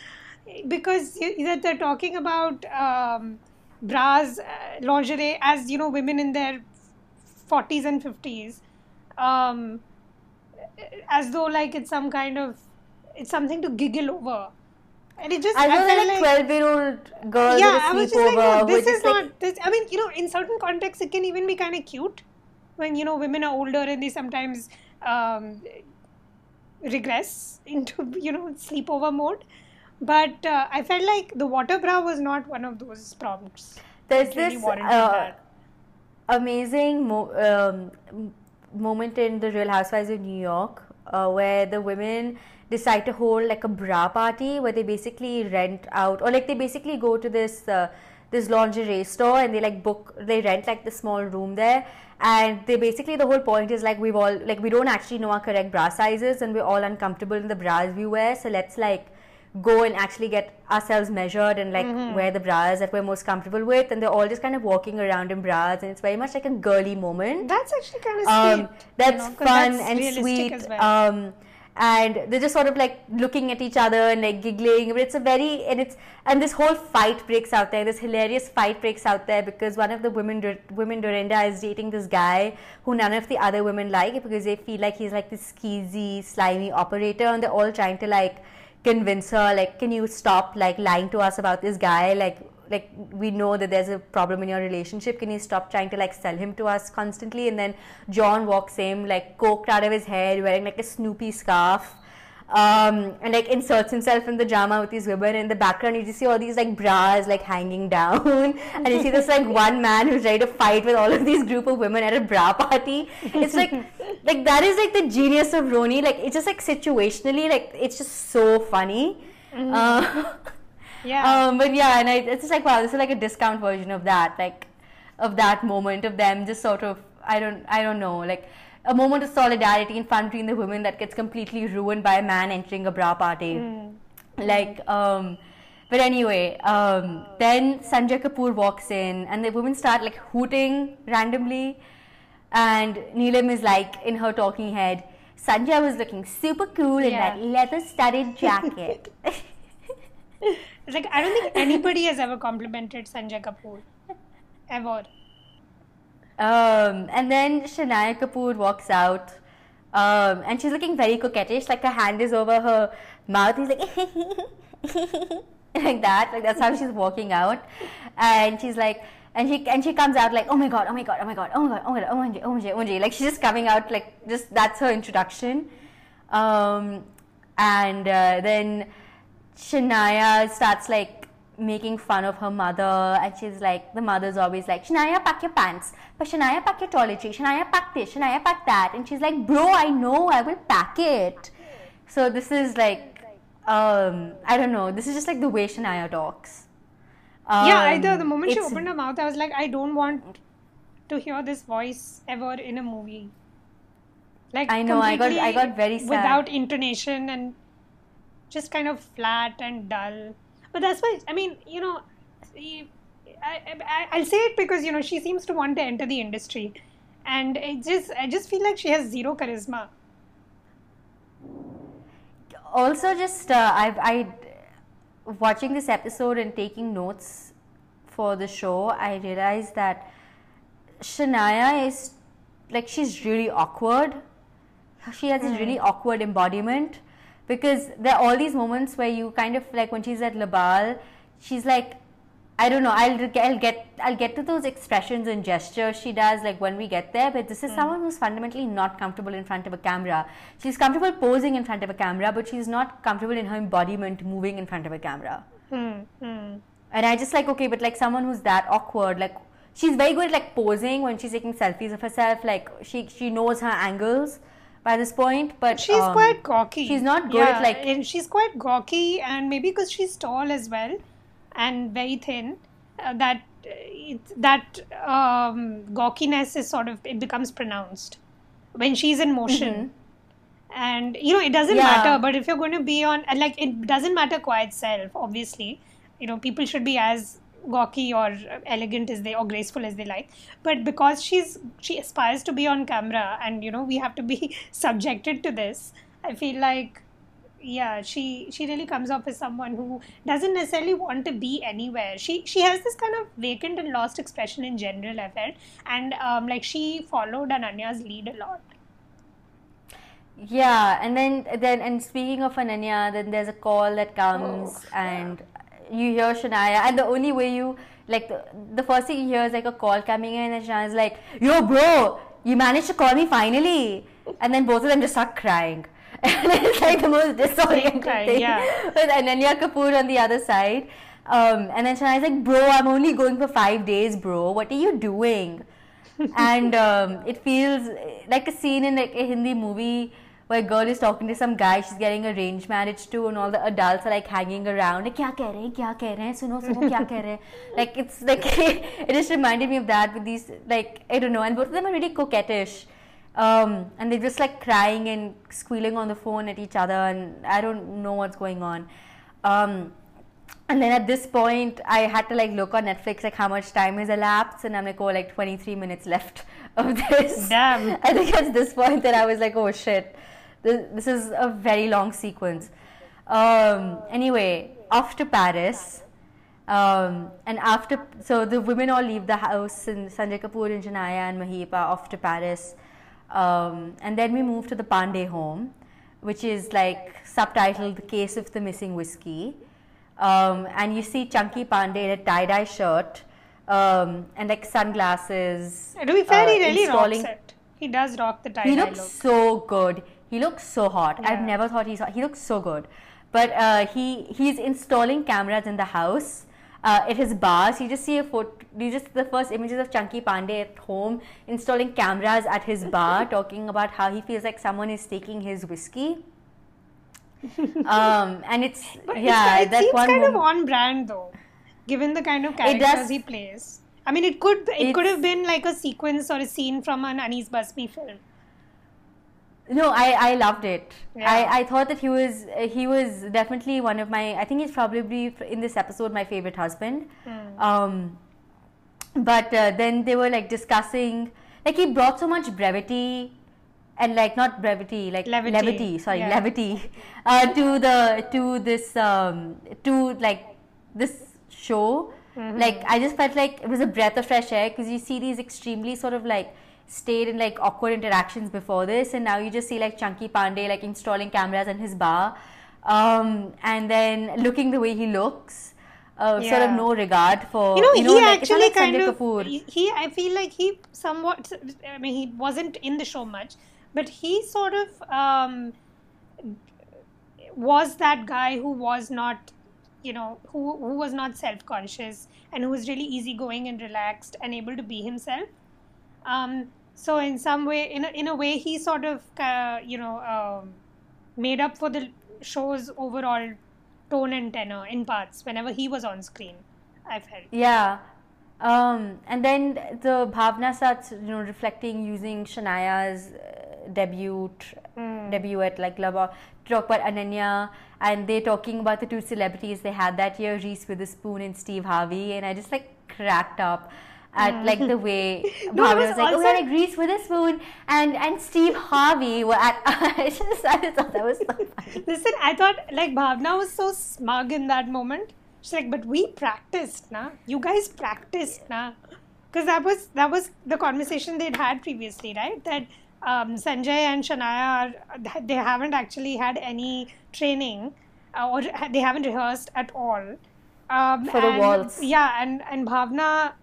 Speaker 3: because that they're talking about um, bras, uh, lingerie as you know, women in their 40s and 50s, um, as though like it's some kind of it's something to giggle over, and it just
Speaker 2: I know
Speaker 3: felt
Speaker 2: like 12 year old girls
Speaker 3: yeah, I
Speaker 2: a
Speaker 3: was just like, no, this is
Speaker 2: just like
Speaker 3: not this. I mean, you know, in certain contexts, it can even be kind of cute when you know women are older and they sometimes um, regress into you know sleepover mode. But uh, I felt like the water bra was not one of those prompts.
Speaker 2: there's
Speaker 3: really
Speaker 2: this uh, amazing mo- um, moment in the Real Housewives of New York uh, where the women decide to hold like a bra party where they basically rent out or like they basically go to this uh, this lingerie store and they like book they rent like the small room there. And they basically the whole point is like we've all like we don't actually know our correct bra sizes and we're all uncomfortable in the bras we wear. So let's like go and actually get ourselves measured and like
Speaker 3: Mm-hmm.
Speaker 2: wear the bras that we're most comfortable with and they're all just kind of walking around in bras and it's very much like a girly moment
Speaker 3: That's actually kind of
Speaker 2: um,
Speaker 3: sweet. you
Speaker 2: that's fun
Speaker 3: that's
Speaker 2: and sweet
Speaker 3: well.
Speaker 2: um, and they're just sort of like looking at each other and like giggling. But it's a very and it's and this whole fight breaks out there. This hilarious fight breaks out there because one of the women, women Dorinda, is dating this guy who none of the other women like because they feel like he's like this skeezy, slimy operator, and they're all trying to like convince her like, can you stop like lying to us about this guy? Like like we know that there's a problem in your relationship. Can you stop trying to like sell him to us constantly? And then john walks in like coked out of his head wearing like a snoopy scarf um, and like inserts himself in the drama with these women. In the background you just see all these like bras like hanging down. And you see this like one man who's ready to fight with all of these group of women at a bra party. It's like like that is like the genius of roni. Like it's just like situationally like it's just so funny. Mm-hmm. uh,
Speaker 3: yeah.
Speaker 2: Um, but yeah, and I, it's just like wow, this is like a discount version of that, like of that moment of them just sort of I don't I don't know like a moment of solidarity and fun between the women that gets completely ruined by a man entering a bra party. Mm. Like, um, but anyway, um, then Sanjay Kapoor walks in and the women start like hooting randomly. And Neelam is like in her talking head, Sanjay was looking super cool in that leather studded jacket.
Speaker 3: like I don't think anybody has ever complimented Sanjay Kapoor, ever.
Speaker 2: Um, and then Shanaya Kapoor walks out, um, and she's looking very coquettish. Like her hand is over her mouth. He's like like that. Like that's how she's walking out, and she's like. And she and she comes out like, oh my god, oh my god, oh my god, oh my god, oh my god, oh my god, oh my god, oh my god. Like she's just coming out like just that's her introduction, um, and uh, then Shanaya starts like making fun of her mother and she's like the mother's always like Shanaya pack your pants. But Shanaya pack your toiletry Shanaya pack this. Shanaya pack that. And she's like bro I know. I will pack it. So this is like um I don't know. This is just like the way Shanaya talks.
Speaker 3: Um, yeah either the moment she opened her mouth I was like I don't want to hear this voice ever in a movie.
Speaker 2: Like I know. I got I got very sad.
Speaker 3: without intonation and just kind of flat and dull. But that's why I mean, you know, I, I, I'll say it because you know she seems to want to enter the industry, and it just I just feel like she has zero charisma.
Speaker 2: Also, just uh, I've I watching this episode and taking notes for the show, I realized that Shanaya is like she's really awkward. She has mm. this really awkward embodiment because there are all these moments where you kind of like when she's at Le Bal, she's like, I don't know, I'll, I'll get I'll get to those expressions and gestures she does like when we get there. But this is mm. someone who's fundamentally not comfortable in front of a camera. She's comfortable posing in front of a camera, but she's not comfortable in her embodiment moving in front of a camera.
Speaker 3: Mm. Mm.
Speaker 2: And I just like okay, but like someone who's that awkward, like she's very good at like posing when she's taking selfies of herself. Like she she knows her angles by this point, but
Speaker 3: she's um, quite gawky.
Speaker 2: She's not good yeah, at like.
Speaker 3: And she's quite gawky, and maybe because she's tall as well, and very thin, uh, that it, that um, gawkiness is sort of it becomes pronounced when she's in motion. Mm-hmm. And you know it doesn't yeah. matter, but if you're going to be on, like it doesn't matter quiet self. Obviously, you know people should be as gawky or elegant as they or graceful as they like. But because she's she aspires to be on camera and you know we have to be subjected to this i feel like yeah she she really comes off as someone who doesn't necessarily want to be anywhere. She she has this kind of vacant and lost expression in general i felt. And um like she followed ananya's lead a lot.
Speaker 2: Yeah and then then and speaking of ananya then there's a call that comes oh, and you hear Shanaya, and the only way you like the, the first thing you hear is like a call coming in, and Shanaya's like, "Yo, bro, you managed to call me finally," and then both of them just start crying. and it's like the most disorienting thing.
Speaker 3: Yeah.
Speaker 2: With Ananya Kapoor on the other side. Um, and then Shanaya's like, bro, I'm only going for five days, bro. What are you doing? and um, it feels like a scene in like a Hindi movie where a girl is talking to some guy she's getting arranged marriage to and all the adults are like hanging around like kya keh rahe hain? Kya keh rahe hain? Suno suno kya keh rahe hain? Like it's like it just reminded me of that with these like I don't know and both of them are really coquettish. Um, and they're just like crying and squealing on the phone at each other and I don't know what's going on. Um, and then at this point I had to like look on Netflix like how much time has elapsed and I'm like oh like 23 minutes left of this.
Speaker 3: Damn.
Speaker 2: I think at this point that I was like oh shit This, is a very long sequence. Um, anyway, off to Paris. Um, and after, so the women all leave the house, and Sanjay Kapoor and Shanaya and Maheep are off to Paris. Um, and then we move to the Pandey home, which is like subtitled The Case of the Missing Whiskey. Um, and you see Chunky Pandey in a tie dye shirt um, and like sunglasses.
Speaker 3: To be fair, he
Speaker 2: uh,
Speaker 3: really rocks it. He does rock the tie dye.
Speaker 2: he looks
Speaker 3: look.
Speaker 2: so good. He looks so hot. I've never thought he's hot. He looks so good. But uh, he he's installing cameras in the house. Uh, at his bars, you just see a photo. You just the first images of Chunky Pandey at home installing cameras at his bar, talking about how he feels like someone is taking his whiskey. um, and it's
Speaker 3: But
Speaker 2: yeah,
Speaker 3: it's, it
Speaker 2: that
Speaker 3: seems
Speaker 2: one
Speaker 3: kind of on brand though, given the kind of
Speaker 2: does-
Speaker 3: characters he plays. I mean, it could it could have been like a sequence or a scene from an Anees Bazmee film.
Speaker 2: No, I, I loved it.
Speaker 3: Yeah.
Speaker 2: I, I thought that he was he was definitely one of my I think he's probably in this episode my favorite husband.
Speaker 3: Hmm.
Speaker 2: Um, but uh, then they were like discussing like he brought so much brevity and like not brevity like
Speaker 3: Levity.
Speaker 2: sorry
Speaker 3: Yeah.
Speaker 2: levity uh, to the to this um, to like this show.
Speaker 3: Mm-hmm.
Speaker 2: Like I just felt like it was a breath of fresh air because you see these extremely sort of like stayed in like awkward interactions before this, and now you just see like Chunky Pandey like installing cameras in his bar, um, and then looking the way he looks. Uh, Sort of no regard for
Speaker 3: You know, he
Speaker 2: like,
Speaker 3: actually
Speaker 2: like
Speaker 3: kind
Speaker 2: Sanjay
Speaker 3: of
Speaker 2: Kapoor.
Speaker 3: he, he. I feel like he somewhat. I mean, he wasn't in the show much, but he sort of um, was that guy who was not, you know, who who was not self conscious and who was really easygoing and relaxed and able to be himself. Um, so in some way, in a, in a way, he sort of uh, you know um, made up for the show's overall tone and tenor in parts whenever he was on screen. I felt.
Speaker 2: Yeah. Um, and then the Bhavna starts, you know, reflecting using Shanaya's uh, debut
Speaker 3: Hmm.
Speaker 2: debut at like Le Bal to talk about Ananya, and they're talking about the two celebrities they had that year, Reese Witherspoon and Steve Harvey, and I just like cracked up at like the way.
Speaker 3: No,
Speaker 2: Bhavna
Speaker 3: was
Speaker 2: was, like, oh
Speaker 3: also-
Speaker 2: yeah, like Reese Witherspoon and and Steve Harvey were at. I just I thought that was so funny.
Speaker 3: Listen, I thought like Bhavna was so smug in that moment. She's like, but we practiced, na. You guys practiced, na. Because that was that was the conversation they'd had previously, right? That um, Sanjay and Shanaya are they haven't actually had any training, uh, or they haven't rehearsed at all. Um,
Speaker 2: For the
Speaker 3: and-
Speaker 2: waltz.
Speaker 3: Yeah, and and Bhavna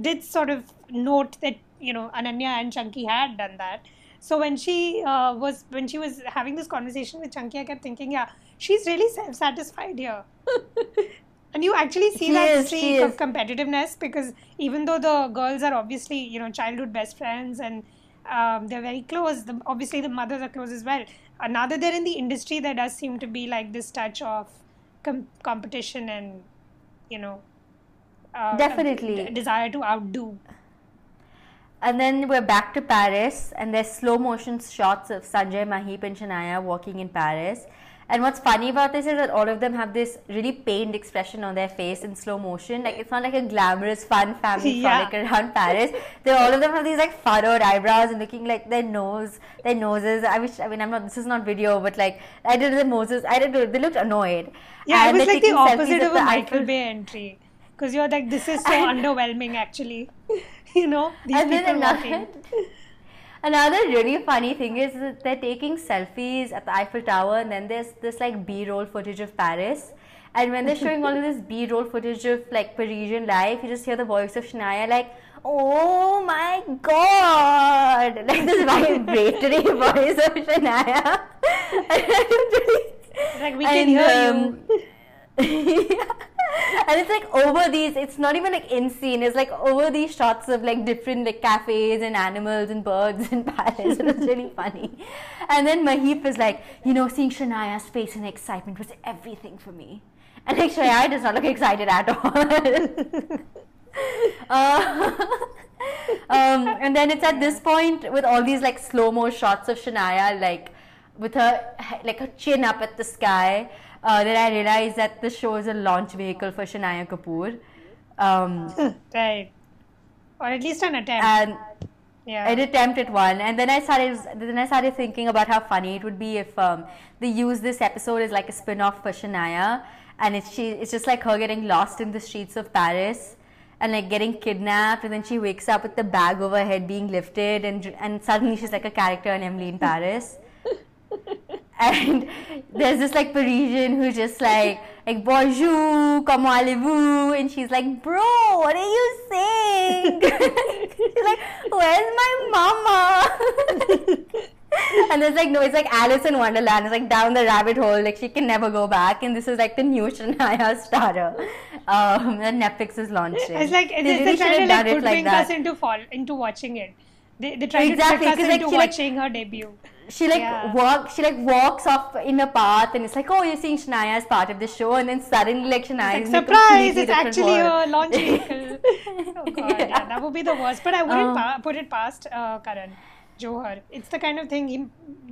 Speaker 3: did sort of note that you know Ananya and Chunky had done that. So when she uh, was when she was having this conversation with Chunky, I kept thinking, yeah, she's really self-satisfied here. and you actually see
Speaker 2: She
Speaker 3: that
Speaker 2: is,
Speaker 3: streak of competitiveness because even though the girls are obviously you know childhood best friends and um, they're very close, the, obviously the mothers are close as well. Uh, now that they're in the industry, there does seem to be like this touch of com- competition and you know uh,
Speaker 2: Definitely.
Speaker 3: desire to outdo.
Speaker 2: And then we're back to Paris, and there's slow motion shots of Sanjay, Maheep, and Shanaya walking in Paris. And what's funny about this is that all of them have this really pained expression on their face in slow motion. Like it's not like a glamorous, fun family
Speaker 3: Yeah.
Speaker 2: frolic around Paris. They all of them have these like furrowed eyebrows and looking like their nose, their noses. I wish. I mean, I'm not. This is not video, but like I did the noses. I did. They looked annoyed.
Speaker 3: Yeah,
Speaker 2: And
Speaker 3: it was like the opposite
Speaker 2: at
Speaker 3: of a
Speaker 2: the
Speaker 3: Michael Bay entry. Because you're like, this is so
Speaker 2: And-
Speaker 3: underwhelming, actually. you know, these
Speaker 2: and then
Speaker 3: people
Speaker 2: another,
Speaker 3: walking.
Speaker 2: another really funny thing is that they're taking selfies at the Eiffel Tower, and then there's this like B-roll footage of Paris. And when they're showing all of this B-roll footage of like Parisian life, you just hear the voice of Shanaya like, "Oh my God!" Like this vibratory voice of Shanaya.
Speaker 3: Like, we can hear you.
Speaker 2: Um, And it's like over these, it's not even like in scene, it's like over these shots of like different like cafes and animals and birds in Paris. It was really funny. And then Maheep is like, you know, seeing Shanaya's face and excitement was everything for me. And like Shanaya does not look excited at all. uh, um, and then it's at this point with all these like slow mo shots of Shanaya, like with her like her chin up at the sky, uh, that I realized that the show is a launch vehicle for Shanaya Kapoor. Um,
Speaker 3: Right. Or at least an attempt.
Speaker 2: and
Speaker 3: Yeah.
Speaker 2: I'd attempt at one, and then I started. Then I started thinking about how funny it would be if um, they use this episode as like a spin-off for Shanaya, and it's she. It's just like her getting lost in the streets of Paris, and like getting kidnapped, and then she wakes up with the bag over her head being lifted, and and suddenly she's like a character in Emily in Paris. and there's this like Parisian who's just like like bonjour, comment allez-vous? And she's like, bro, what are you saying? she's like, where's my mama? and there's like no, it's like Alice in Wonderland. It's like down the rabbit hole. Like she can never go back. And this is like the new Shanaya starter um, that Netflix is launching.
Speaker 3: It's like
Speaker 2: They
Speaker 3: they,
Speaker 2: really
Speaker 3: they try to
Speaker 2: should have
Speaker 3: like
Speaker 2: done it like
Speaker 3: us into fall into watching it. They they try
Speaker 2: Exactly,
Speaker 3: to trick us
Speaker 2: like,
Speaker 3: into
Speaker 2: she, like-
Speaker 3: watching her debut.
Speaker 2: she like
Speaker 3: Yeah.
Speaker 2: walk she like walks off in a path and it's like oh you're seeing Shanaya as part of the show and then suddenly like Shanaya
Speaker 3: It's like, surprise! It's actually
Speaker 2: world.
Speaker 3: a launch vehicle. oh god, yeah. that would be the worst. But I wouldn't
Speaker 2: Um,
Speaker 3: pa- put it past uh, Karan Johar. It's the kind of thing he,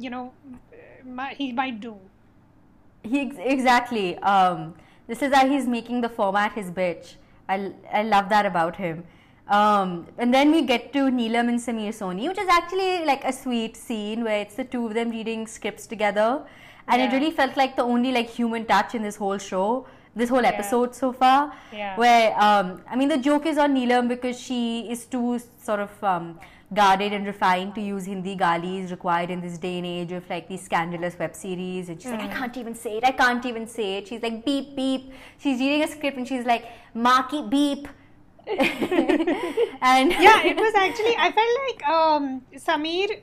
Speaker 3: you know, he might do.
Speaker 2: He ex- exactly. Um, this is how he's making the format his bitch. I, I love that about him. Um, and then we get to Neelam and Samir Soni, which is actually like a sweet scene where it's the two of them reading scripts together, and it really felt like the only like human touch in this whole show, this whole episode so far.
Speaker 3: Yeah.
Speaker 2: Where um, I mean, the joke is on Neelam because she is too sort of um, guarded and refined to use Hindi galis required in this day and age of like these scandalous web series. And she's like, I can't even say it. I can't even say it. She's like, beep beep. She's reading a script and she's like, Marky beep. and
Speaker 3: yeah, it was actually. I felt like um, Samir.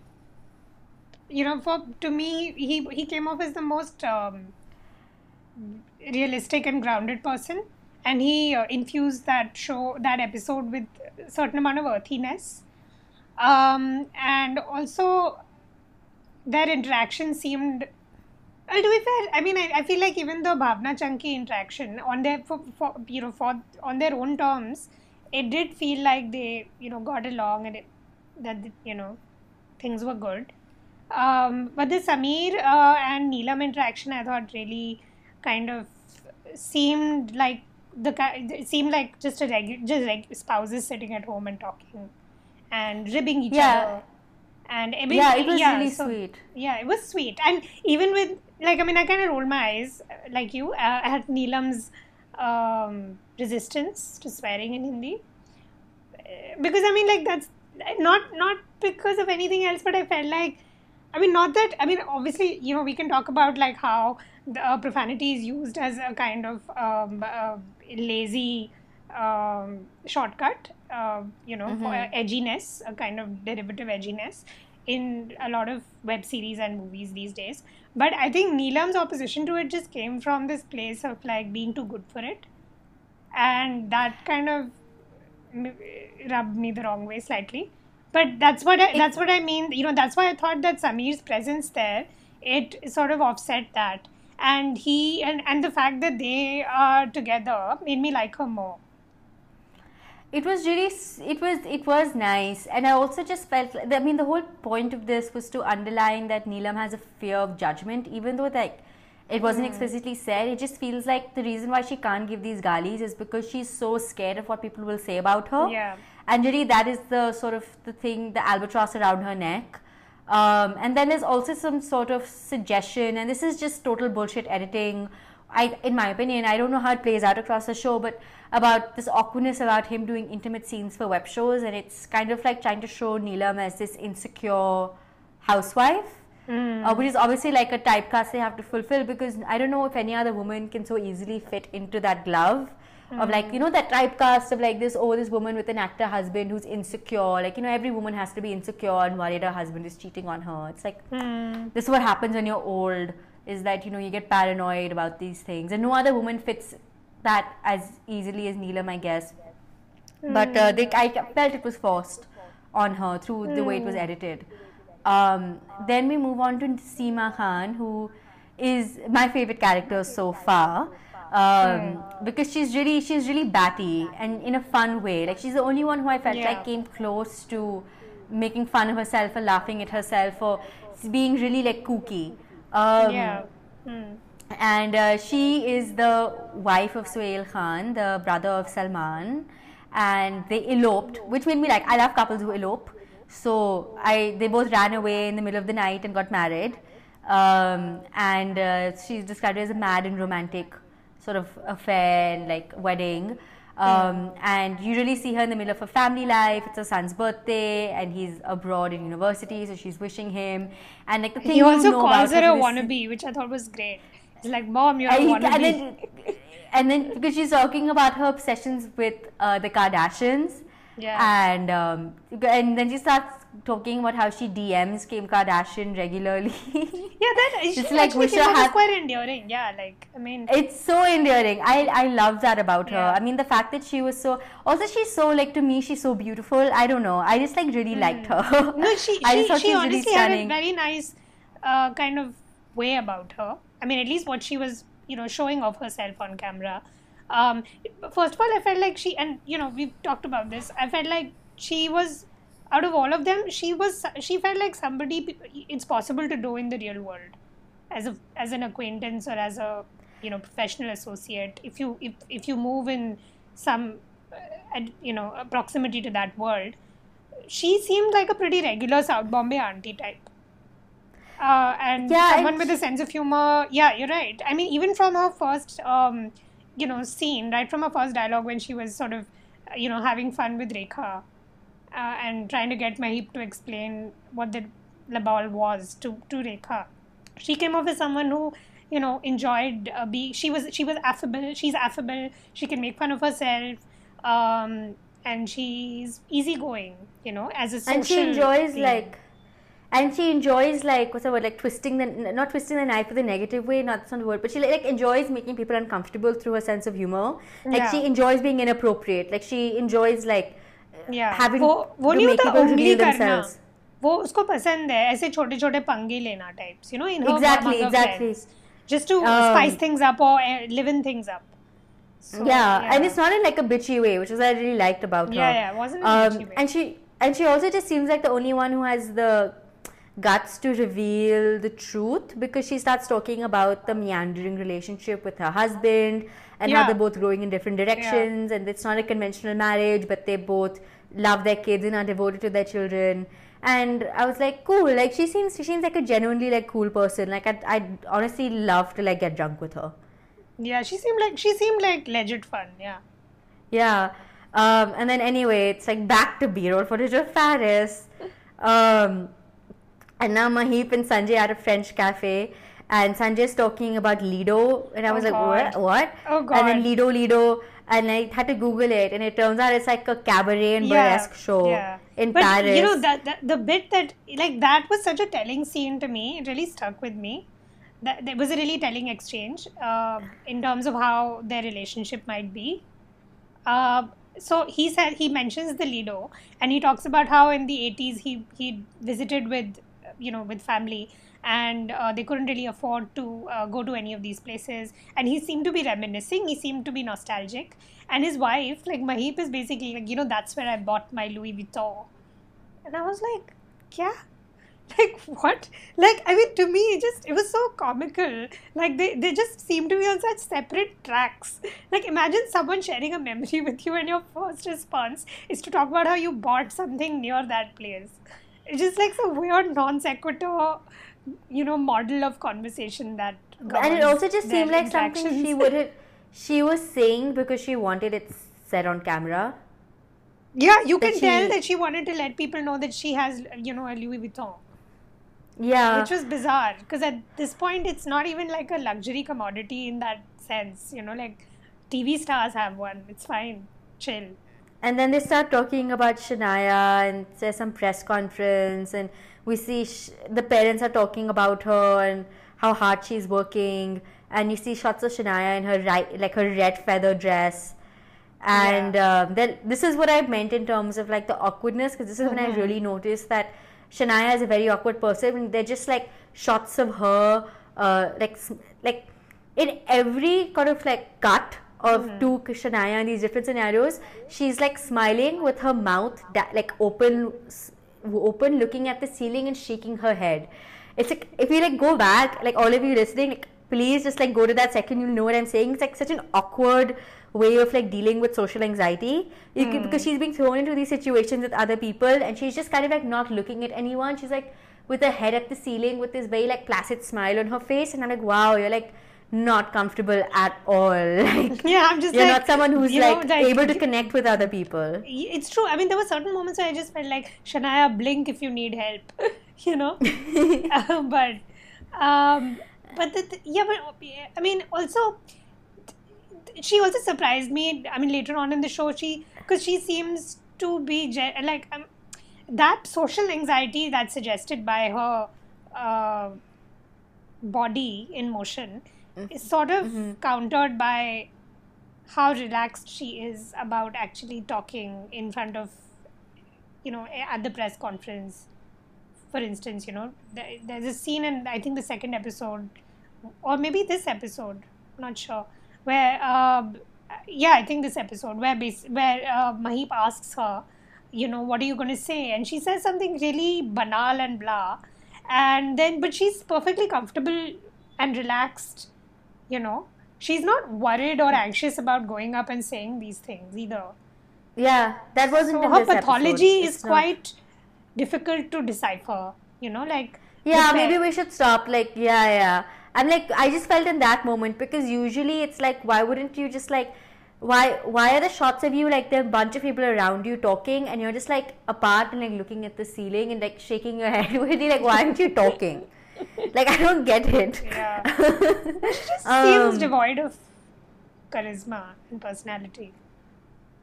Speaker 3: You know, for to me, he he came off as the most um, realistic and grounded person, and he uh, infused that show, that episode, with a certain amount of earthiness, um, and also their interaction seemed. Well, to be fair, I mean, I, I feel like even the Bhavna Chunky interaction on their for, for you know for on their own terms, it did feel like they you know got along and it, that you know things were good. Um, but the Samir uh, and Neelam interaction, I thought really kind of seemed like the seemed like just a regu- just like spouses sitting at home and talking and ribbing each
Speaker 2: Yeah.
Speaker 3: other. And mean,
Speaker 2: yeah, it was
Speaker 3: yeah,
Speaker 2: really
Speaker 3: so-
Speaker 2: sweet.
Speaker 3: yeah, it was sweet, and even with like, I mean, I kind of rolled my eyes uh, like you uh, at Neelam's um, resistance to swearing in Hindi, Uh, because I mean, like that's not not because of anything else, but I felt like, I mean, not that I mean, obviously, you know, we can talk about like how the uh, profanity is used as a kind of um, uh, lazy um, shortcut, uh, you know, for edginess, a kind of derivative edginess in a lot of web series and movies these days. But I think Neelam's opposition to it just came from this place of like being too good for it. And that kind of rubbed me the wrong way slightly. But that's what I, that's what I mean. You know, that's why I thought that Samir's presence there, it sort of offset that. And he and, and the fact that they are together made me like her more.
Speaker 2: it was really it was it was nice and i also just felt i mean the whole point of this was to underline that neelam has a fear of judgment even though like it wasn't explicitly said. It just feels like the reason why she can't give these galis is because she's so scared of what people will say about her.
Speaker 3: Yeah.
Speaker 2: and really that is the sort of the thing the albatross around her neck. Um, and then there's also some sort of suggestion and this is just total bullshit editing. I, in my opinion, I don't know how it plays out across the show, but about this awkwardness about him doing intimate scenes for web shows, and it's kind of like trying to show Neelam as this insecure housewife, Hmm. uh, which is obviously like a typecast they have to fulfill because I don't know if any other woman can so easily fit into that glove of like hmm. you know that typecast of like this oh this woman with an actor husband who's insecure. Like you know every woman has to be insecure and worried her husband is cheating on her. It's like hmm. this is what happens when you're old is that you know you get paranoid about these things. And no other woman fits that as easily as Neelam I guess. But uh, they, I felt it was forced on her through the way it was edited um, then we move on to Seema Khan who is my favorite character so far um, because she's really she's really batty and in a fun way like she's the only one who I felt
Speaker 3: Yeah.
Speaker 2: like came close to making fun of herself or laughing at herself or being really like kooky um,
Speaker 3: yeah. Hmm.
Speaker 2: and uh, she is the wife of Sohail Khan, the brother of Salman, and they eloped, which made me like I love couples who elope. So I they both ran away in the middle of the night and got married. Um, and uh, she's described it as a mad and romantic sort of affair and like wedding. Um, and you really see her in the middle of her family life. It's her son's birthday, and he's abroad in university, so she's wishing him. And like the thing
Speaker 3: He also calls her a wannabe, which I thought was great. He's like, Mom, you're a wannabe.
Speaker 2: and then, and then because she's talking about her obsessions with uh, the Kardashians,
Speaker 3: Yeah.
Speaker 2: and um, and then she starts talking about how she DMs Kim Kardashian regularly.
Speaker 3: yeah, that she
Speaker 2: like
Speaker 3: actually
Speaker 2: wish
Speaker 3: came
Speaker 2: I
Speaker 3: off quite endearing. Yeah, like I mean,
Speaker 2: it's so endearing. I I love that about her.
Speaker 3: Yeah.
Speaker 2: I mean the fact that she was so also she's so like to me she's so beautiful. I don't know. I just like really liked her.
Speaker 3: Hmm. no, she
Speaker 2: I
Speaker 3: she, she
Speaker 2: was really
Speaker 3: honestly had a very nice uh, kind of way about her. I mean, at least what she was, you know, showing off herself on camera. Um, first of all, I felt like she, and you know, we've talked about this. I felt like she was, out of all of them, she was, she felt like somebody it's possible to do in the real world, as a as an acquaintance or as a, you know, professional associate. If you if if you move in some, uh, you know, proximity to that world, she seemed like a pretty regular South Bombay auntie type. Uh, and
Speaker 2: Yeah,
Speaker 3: someone with a sense of humor. Yeah, you're right. I mean, even from her first, um, you know, scene, right from her first dialogue when she was sort of, you know, having fun with Rekha uh, and trying to get Maheep to explain what the Le Bal was to, to Rekha. She came off as someone who, you know, enjoyed uh, being. She was she was affable. She's affable. She can make fun of herself, um, and she's easygoing. You know, as a social.
Speaker 2: and she enjoys
Speaker 3: being.
Speaker 2: like and she enjoys like what's the word like twisting the n- not twisting the knife in the negative way not that's not the word but she like enjoys making people uncomfortable through her sense of humor like
Speaker 3: Yeah.
Speaker 2: she enjoys being inappropriate like she enjoys like
Speaker 3: yeah.
Speaker 2: having
Speaker 3: वो वो
Speaker 2: to
Speaker 3: नहीं
Speaker 2: make
Speaker 3: होता
Speaker 2: people
Speaker 3: उंगली
Speaker 2: reveal
Speaker 3: करना
Speaker 2: themselves
Speaker 3: वो उसको पसंद है ऐसे छोटे छोटे पंगे लेना types you know in
Speaker 2: Exactly, exactly.
Speaker 3: just to
Speaker 2: Um,
Speaker 3: spice things up or uh, liven things up so,
Speaker 2: yeah, and it's not in like a bitchy way which is what I really liked about her
Speaker 3: Yeah, yeah, it wasn't in a
Speaker 2: um,
Speaker 3: bitchy way.
Speaker 2: and she and she also just seems like the only one who has the guts to reveal the truth because she starts talking about the meandering relationship with her husband and how they're both growing in different directions and it's not a conventional marriage but they both love their kids and are devoted to their children. And I was like cool. Like she seems she seems like a genuinely like cool person. Like I'd, I'd honestly love to like get drunk with her.
Speaker 3: Yeah she seemed like she seemed like legit fun. Yeah.
Speaker 2: Yeah. Um, and then anyway, it's like back to B-roll footage of Paris. Um, and now Maheep and Sanjay are at a French cafe, and Sanjay's talking about Lido, and I
Speaker 3: Oh
Speaker 2: was like,
Speaker 3: God.
Speaker 2: what? What?
Speaker 3: Oh, God.
Speaker 2: And then Lido, Lido, and I had to Google it, and it turns out it's like a cabaret and burlesque show in
Speaker 3: but
Speaker 2: Paris.
Speaker 3: you know that, that the bit that like that was such a telling scene to me it really stuck with me that there was a really telling exchange uh, in terms of how their relationship might be uh, so he said he mentions the lido and he talks about how in the 80s he he visited with you know with family and uh, they couldn't really afford to uh, go to any of these places. And he seemed to be reminiscing he seemed to be nostalgic. And his wife like maheep is basically like you know that's where i bought my louis vuitton. And i was like yeah. Like what? Like i mean to me it just it was so comical. Like they they just seem to be on such separate tracks. Like imagine someone sharing a memory with you and your first response is to talk about how you bought something near that place just like some weird non sequitur you know model of conversation that
Speaker 2: and it also just seemed like something she
Speaker 3: interactions.
Speaker 2: would have, she was saying because she wanted it said on camera.
Speaker 3: yeah you can tell that she wanted to let people know that she has you know a louis vuitton
Speaker 2: Yeah.
Speaker 3: which was bizarre because at this point it's not even like a luxury commodity in that sense you know like tv stars have one it's fine chill
Speaker 2: And then they start talking about Shanaya, and there's some press conference, and we see sh- the parents are talking about her and how hard she's working, and you see shots of Shanaya in her right, like her red feather dress, and um, then this is what I meant in terms of like the awkwardness, because this is when I really noticed that Shanaya is a very awkward person. And they're just like shots of her, uh, like like in every kind of like cut of to Shanaya in these different scenarios, she's like smiling with her mouth da- like open, open, looking at the ceiling and shaking her head. It's like if you like go back, like all of you listening, like, please just like go to that second. You'll know what I'm saying. It's like such an awkward way of like dealing with social anxiety You can- because hmm. she's being thrown into these situations with other people and she's just kind of like not looking at anyone she's like with her head at the ceiling with this very like placid smile on her face and i'm like wow you're like not comfortable at all like
Speaker 3: Yeah, I'm just
Speaker 2: you're
Speaker 3: like,
Speaker 2: not someone who's
Speaker 3: you know,
Speaker 2: like,
Speaker 3: like-
Speaker 2: able to connect with other people
Speaker 3: It's true. I mean, there were certain moments where I just felt like Shanaya, blink if you need help, you know. Uh, but, um, but the, the- yeah, but I mean, also, she also surprised me. I mean, later on in the show, she because she seems to be like um, that social anxiety that's suggested by her uh, body in motion is sort of countered by how relaxed she is about actually talking in front of you know at the press conference. For instance you know there's a scene in i think the second episode or maybe this episode not sure where uh, yeah i think this episode where bas- where uh, maheep asks her you know what are you going to say? And she says something really banal and blah. And then but she's perfectly comfortable and relaxed you know she's not worried or anxious about going up and saying these things either
Speaker 2: yeah that wasn't
Speaker 3: so her
Speaker 2: this episode.
Speaker 3: pathology
Speaker 2: It's
Speaker 3: is
Speaker 2: not-
Speaker 3: quite difficult to decipher you know like
Speaker 2: Yeah, maybe we should stop. Like, yeah, yeah. I'm like, I just felt in that moment because usually it's like, why wouldn't you just like, why, why are the shots of you like there are a bunch of people around you talking and you're just like apart and like looking at the ceiling and like shaking your head you like, why aren't you talking? like, I don't get it.
Speaker 3: Yeah. She just seems
Speaker 2: Um,
Speaker 3: devoid of charisma and personality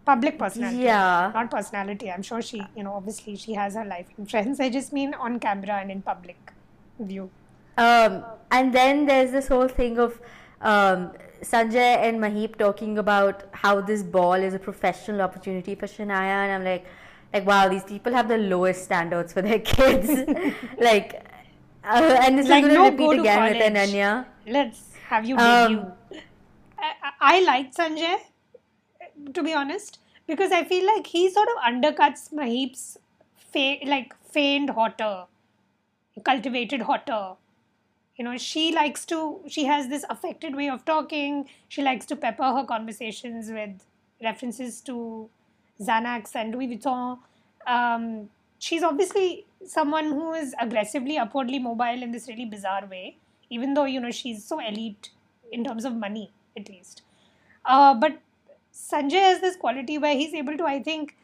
Speaker 3: public personality
Speaker 2: Yeah.
Speaker 3: not personality i'm sure she you know obviously she has her life and friends i just mean on camera and in public view
Speaker 2: Um, and then there's this whole thing of um, Sanjay and Maheep talking about how this ball is a professional opportunity for Shanaya, and I'm like, like wow, these people have the lowest standards for their kids. like, uh, and this
Speaker 3: Like,
Speaker 2: is going
Speaker 3: no,
Speaker 2: to
Speaker 3: go
Speaker 2: repeat
Speaker 3: to
Speaker 2: again with
Speaker 3: college.
Speaker 2: Ananya.
Speaker 3: let's have you
Speaker 2: Um,
Speaker 3: debut I, I- I liked sanjay to be honest because i feel like he sort of undercuts maheep's fa- like feigned hotter cultivated hotter you know she likes to she has this affected way of talking she likes to pepper her conversations with references to xanax and louis vuitton um, she's obviously someone who is aggressively upwardly mobile in this really bizarre way even though you know she's so elite in terms of money at least uh, but sanjay has this quality where he's able to i think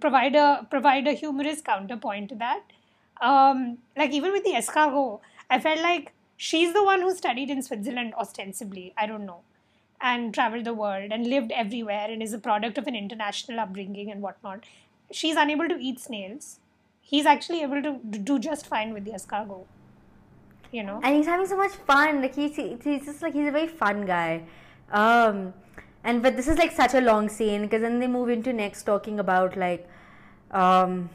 Speaker 3: provide a provide a humorous counterpoint to that. Um, like even with the escargot, I felt like she's the one who studied in Switzerland ostensibly. I don't know, and traveled the world and lived everywhere and is a product of an international upbringing and whatnot. She's unable to eat snails. He's actually able to do just fine with the escargot. You know.
Speaker 2: and he's having so much fun. Like he's he's just like he's a very fun guy. Um, and but this is like such a long scene because then they move into next talking about like, um,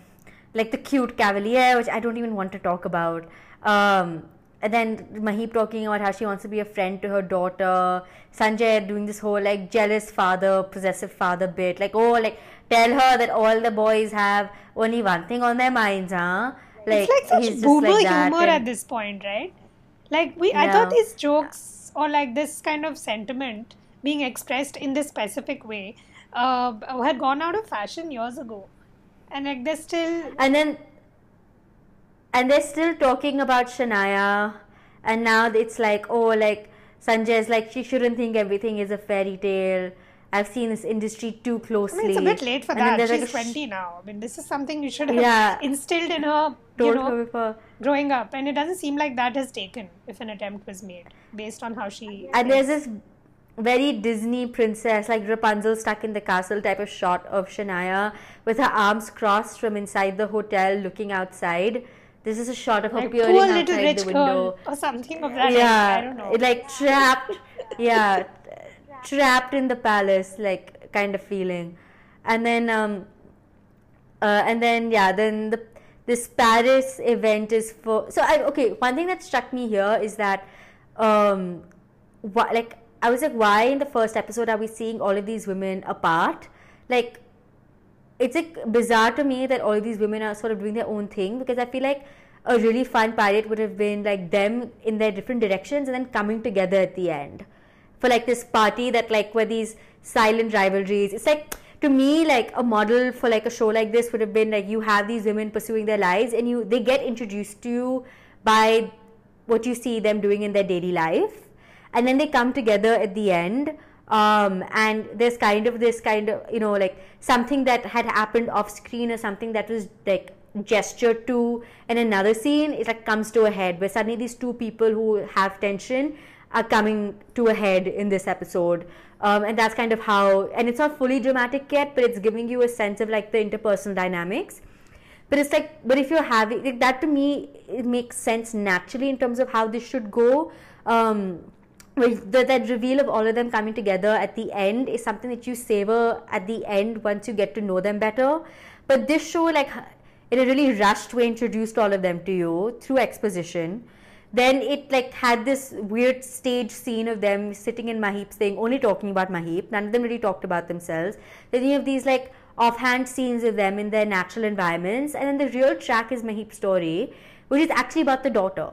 Speaker 2: like the cute cavalier, which I don't even want to talk about. Um, and then Maheep talking about how she wants to be a friend to her daughter. Sanjay doing this whole like jealous father, possessive father bit. Like oh, like tell her that all the boys have only one thing on their minds, huh?
Speaker 3: Like, it's like such boomer
Speaker 2: like
Speaker 3: humor
Speaker 2: and-
Speaker 3: at this point, right? Like we, I thought these jokes or like this kind of sentiment being expressed in this specific way uh, had gone out of fashion years ago, and like they're still
Speaker 2: and then and they're still talking about Shanaya and now it's like oh like Sanjay's like she shouldn't think everything is a fairy tale I've seen this industry too
Speaker 3: I
Speaker 2: closely
Speaker 3: mean, it's a bit late for
Speaker 2: And
Speaker 3: that. She's
Speaker 2: like, a sh-
Speaker 3: 20 now. I mean, this is something you should have
Speaker 2: Yeah.
Speaker 3: instilled in her, you know,
Speaker 2: her
Speaker 3: growing up. And it doesn't seem like that has taken if an attempt was made based on how she.
Speaker 2: and there's this very Disney princess like Rapunzel stuck in the castle type of shot of Shanaya with her arms crossed from inside the hotel looking outside this is a shot of her
Speaker 3: like,
Speaker 2: peering outside
Speaker 3: little rich
Speaker 2: the window
Speaker 3: girl or something of that.
Speaker 2: yeah
Speaker 3: I don't know.
Speaker 2: it, like trapped yeah trapped in the palace like kind of feeling and then um uh, and then yeah then the this paris event is for so i okay one thing that struck me here is that um why, like i was like why in the first episode are we seeing all of these women apart like it's like bizarre to me that all of these women are sort of doing their own thing because I feel like a really fun pilot would have been like them in their different directions and then coming together at the end. For like this party that like were these silent rivalries. It's like to me like a model for like a show like this would have been like you have these women pursuing their lives and you they get introduced to you by what you see them doing in their daily life and then they come together at the end um, and there's kind of this kind of you know like something that had happened off screen or something that was like gestured to in another scene it like comes to a head where suddenly these two people who have tension are coming to a head in this episode. Um, and that's kind of how and it's not fully dramatic yet but it's giving you a sense of like the interpersonal dynamics. But it's like but if you're having like, that to me it makes sense naturally in terms of how this should go. Um the, that reveal of all of them coming together at the end is something that you savor at the end once you get to know them better. But this show like in a really rushed way introduced all of them to you through exposition then it like had this weird stage scene of them sitting in Maheep's saying only talking about Maheep. None of them really talked about themselves. Then you have these like offhand scenes of them in their natural environments, and then the real track is Maheep's story, which is actually about the daughter.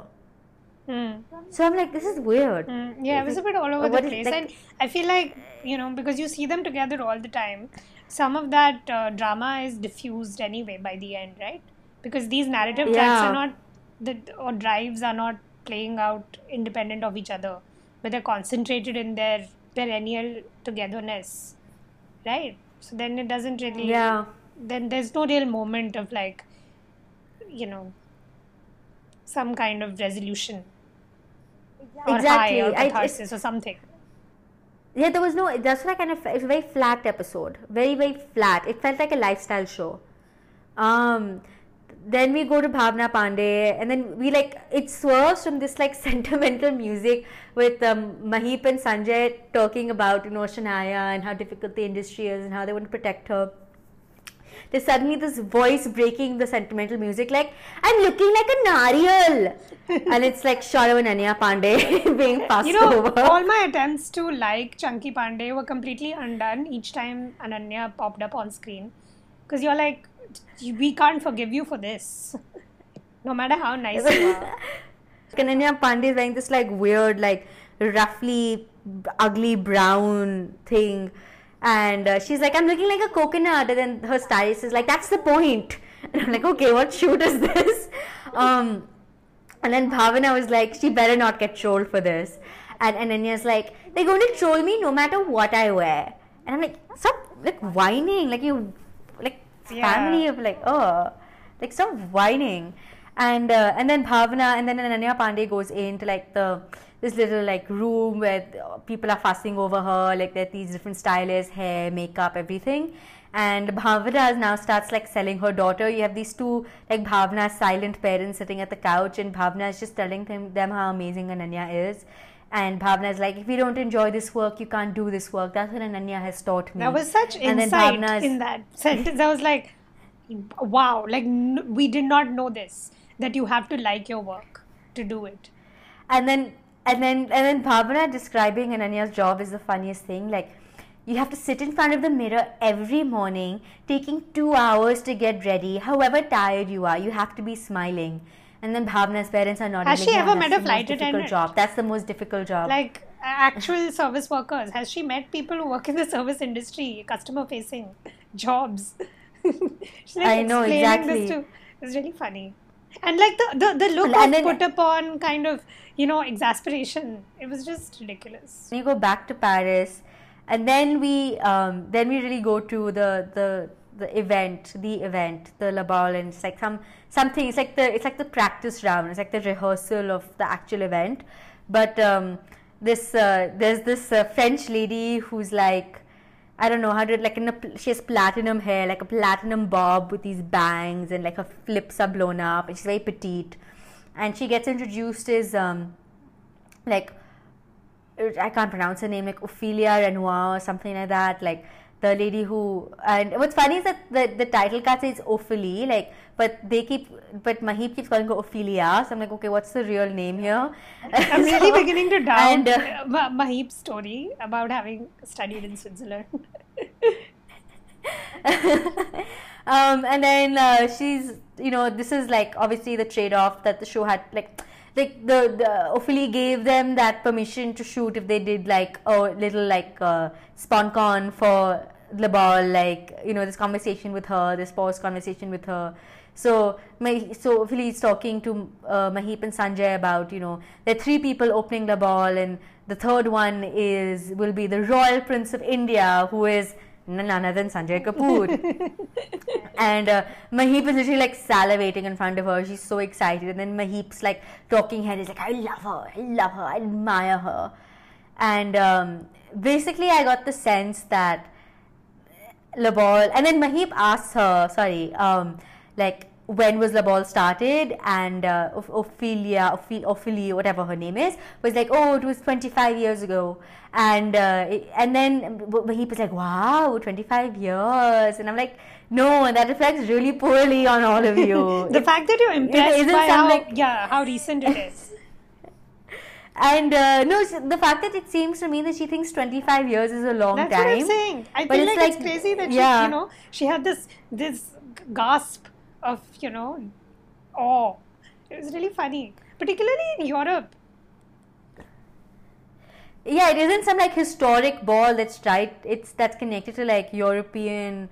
Speaker 3: Mm.
Speaker 2: So I'm like, this is weird.
Speaker 3: Mm, yeah, it was a bit all over the place,
Speaker 2: like-
Speaker 3: and I feel like you know because you see them together all the time. Some of that uh, drama is diffused anyway by the end, right? Because these narrative tracks are not the or drives are not playing out independent of each other, but they're concentrated in their perennial togetherness, right? So then it doesn't really.
Speaker 2: Yeah.
Speaker 3: Then there's no real moment of like, you know, some kind of resolution Exactly. or
Speaker 2: Exactly.
Speaker 3: high or
Speaker 2: I-
Speaker 3: or something.
Speaker 2: Yeah, there was no. That's what I kind of. It was a very flat episode. Very very flat. It felt like a lifestyle show. Um, then we go to Bhavana Pandey, and then we like it swerves from this like sentimental music with um, Maheep and Sanjay talking about you know Shanaya and how difficult the industry is and how they want to protect her. There's suddenly this voice breaking the sentimental music, like I'm looking like a nariyal, and it's like shot of Ananya Pandey being passed
Speaker 3: You know,
Speaker 2: over.
Speaker 3: all my attempts to like Chunky Pandey were completely undone each time Ananya popped up on screen. Because you're like, we can't forgive you for this. no matter how nice you are.
Speaker 2: Kananya Pandey is wearing this like weird, like roughly ugly brown thing, and uh, she's like, "I'm looking like a coconut," and then her stylist is like, "That's the point." And I'm like, "Okay, what shoot is this?" Um, and then Bhavana was like, "She better not get trolled for this," and Ananya's like, "They're going to troll me no matter what I wear," and I'm like, "Stop like whining, like you,
Speaker 3: Yeah.
Speaker 2: family of like, oh, like stop whining." and uh, and then Bhavana and then Ananya Pandey goes into like the this little like room where people are fussing over her like there are these different stylists hair makeup everything and Bhavana now starts like selling her daughter you have these two like Bhavana's silent parents sitting at the couch and Bhavana is just telling them, them how amazing Ananya is and Bhavana is like if you don't enjoy this work you can't do this work that's what Ananya has taught me
Speaker 3: That was such
Speaker 2: And then
Speaker 3: insight
Speaker 2: is-
Speaker 3: in that sentence. I was like, wow, like n- we did not know this that you have to like your work to do it.
Speaker 2: and then and then and then Bhavana describing Ananya's job is the funniest thing. Like you have to sit in front of the mirror every morning, taking two hours to get ready. However tired you are, you have to be smiling. And then Bhavana's parents are not.
Speaker 3: Has she ever met a flight
Speaker 2: difficult
Speaker 3: attendant?
Speaker 2: job. That's the most difficult job.
Speaker 3: Like actual service workers. Has she met people who work in the service industry, customer facing jobs? She's like
Speaker 2: I know, exactly.
Speaker 3: This to, it's really funny. And like the, the, the look
Speaker 2: And
Speaker 3: of put upon kind of, you know, exasperation. It was just ridiculous.
Speaker 2: You go back to Paris, and then we um, then we really go to the the the event, the event, the Le Bal, and it's like some something. It's like the it's like the practice round. It's like the rehearsal of the actual event. But um, this uh, there's this uh, French lady who's like. I don't know how to like in a she has platinum hair, like a platinum bob with these bangs, and like her flips are blown up, and she's very petite, and she gets introduced as um, like I can't pronounce her name, like Ophelia Renoir or something like that. Like the lady who, and what's funny is that the, the title card says Ophelie, like, but they keep, but Maheep keeps calling her Ophelia. So I'm like, okay, what's the real name here?
Speaker 3: I'm really beginning to doubt
Speaker 2: and, uh,
Speaker 3: Ma- Maheep's story about having studied in Switzerland.
Speaker 2: um, and then uh, she's, you know, this is like obviously the trade off that the show had. Like, like the, the Ophelia gave them that permission to shoot if they did like a little like uh, sponcon for the ball, like you know this conversation with her, this pause conversation with her. So so Ophelia is talking to uh, Maheep and Sanjay about you know there are three people opening the ball, and the third one is will be the Royal Prince of India, who is none other than Sanjay Kapoor. and uh, Maheep is literally like salivating in front of her. She's so excited. And then Maheep's like talking head is like, I love her, I love her, I admire her. And um, basically, I got the sense that Le Bal, and then Maheep asks her, sorry, um, like, when was Le Bal started and uh, Ophelia, Ophelia, Ophelia, whatever her name is, was like, oh, it was 25 years ago. And uh, it, and then he was like, wow, 25 years. And I'm like, no, that reflects really poorly on all of you.
Speaker 3: the fact that you're impressed it, by how, like, yeah, how recent it is.
Speaker 2: And uh, no, the fact that it seems to me that she thinks 25 years is a long
Speaker 3: That's
Speaker 2: time.
Speaker 3: That's what I'm saying. I feel like, like, it's crazy that yeah. she, you know, she had this this gasp of you know awe. It was really funny, particularly in Europe.
Speaker 2: Yeah, it isn't some like historic ball that's right. It's that's connected to like European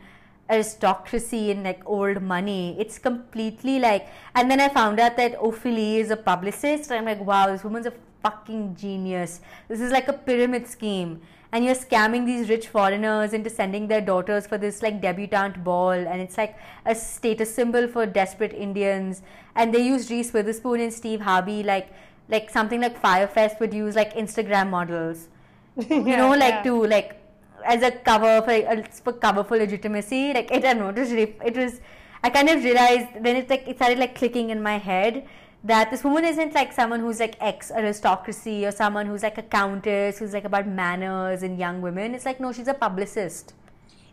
Speaker 2: aristocracy and like old money. It's completely like. And then I found out that Ophelia is a publicist. I'm like, wow, this woman's a fucking genius. This is like a pyramid scheme. And you're scamming these rich foreigners into sending their daughters for this like debutante ball. And it's like a status symbol for desperate Indians. And they use Reese Witherspoon and Steve Harvey like like something like Fyre Fest would use like Instagram models. You know like yeah. to like as a cover for for cover for legitimacy. Like it, I don't know. It was it was I kind of realized then it like it started like clicking in my head that this woman isn't like someone who's like ex aristocracy or someone who's like a countess who's like about manners and young women. It's like no, she's a publicist.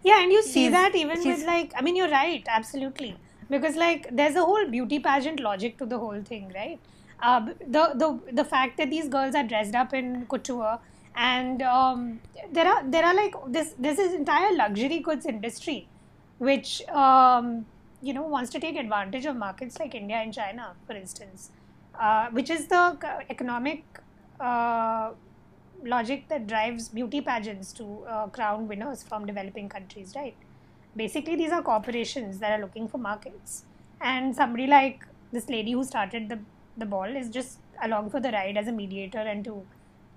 Speaker 3: Yeah, and you see she's, that even with like I mean you're right, absolutely. Because like there's a whole beauty pageant logic to the whole thing, right? Uh, the the the fact that these girls are dressed up in couture and um, there are there are like this this is entire luxury goods industry which um, you know wants to take advantage of markets like India and China, for instance, uh, which is the economic uh, logic that drives beauty pageants to uh, crown winners from developing countries, right? Basically, these are corporations that are looking for markets, and somebody like this lady who started the the ball is just along for the ride as a mediator and to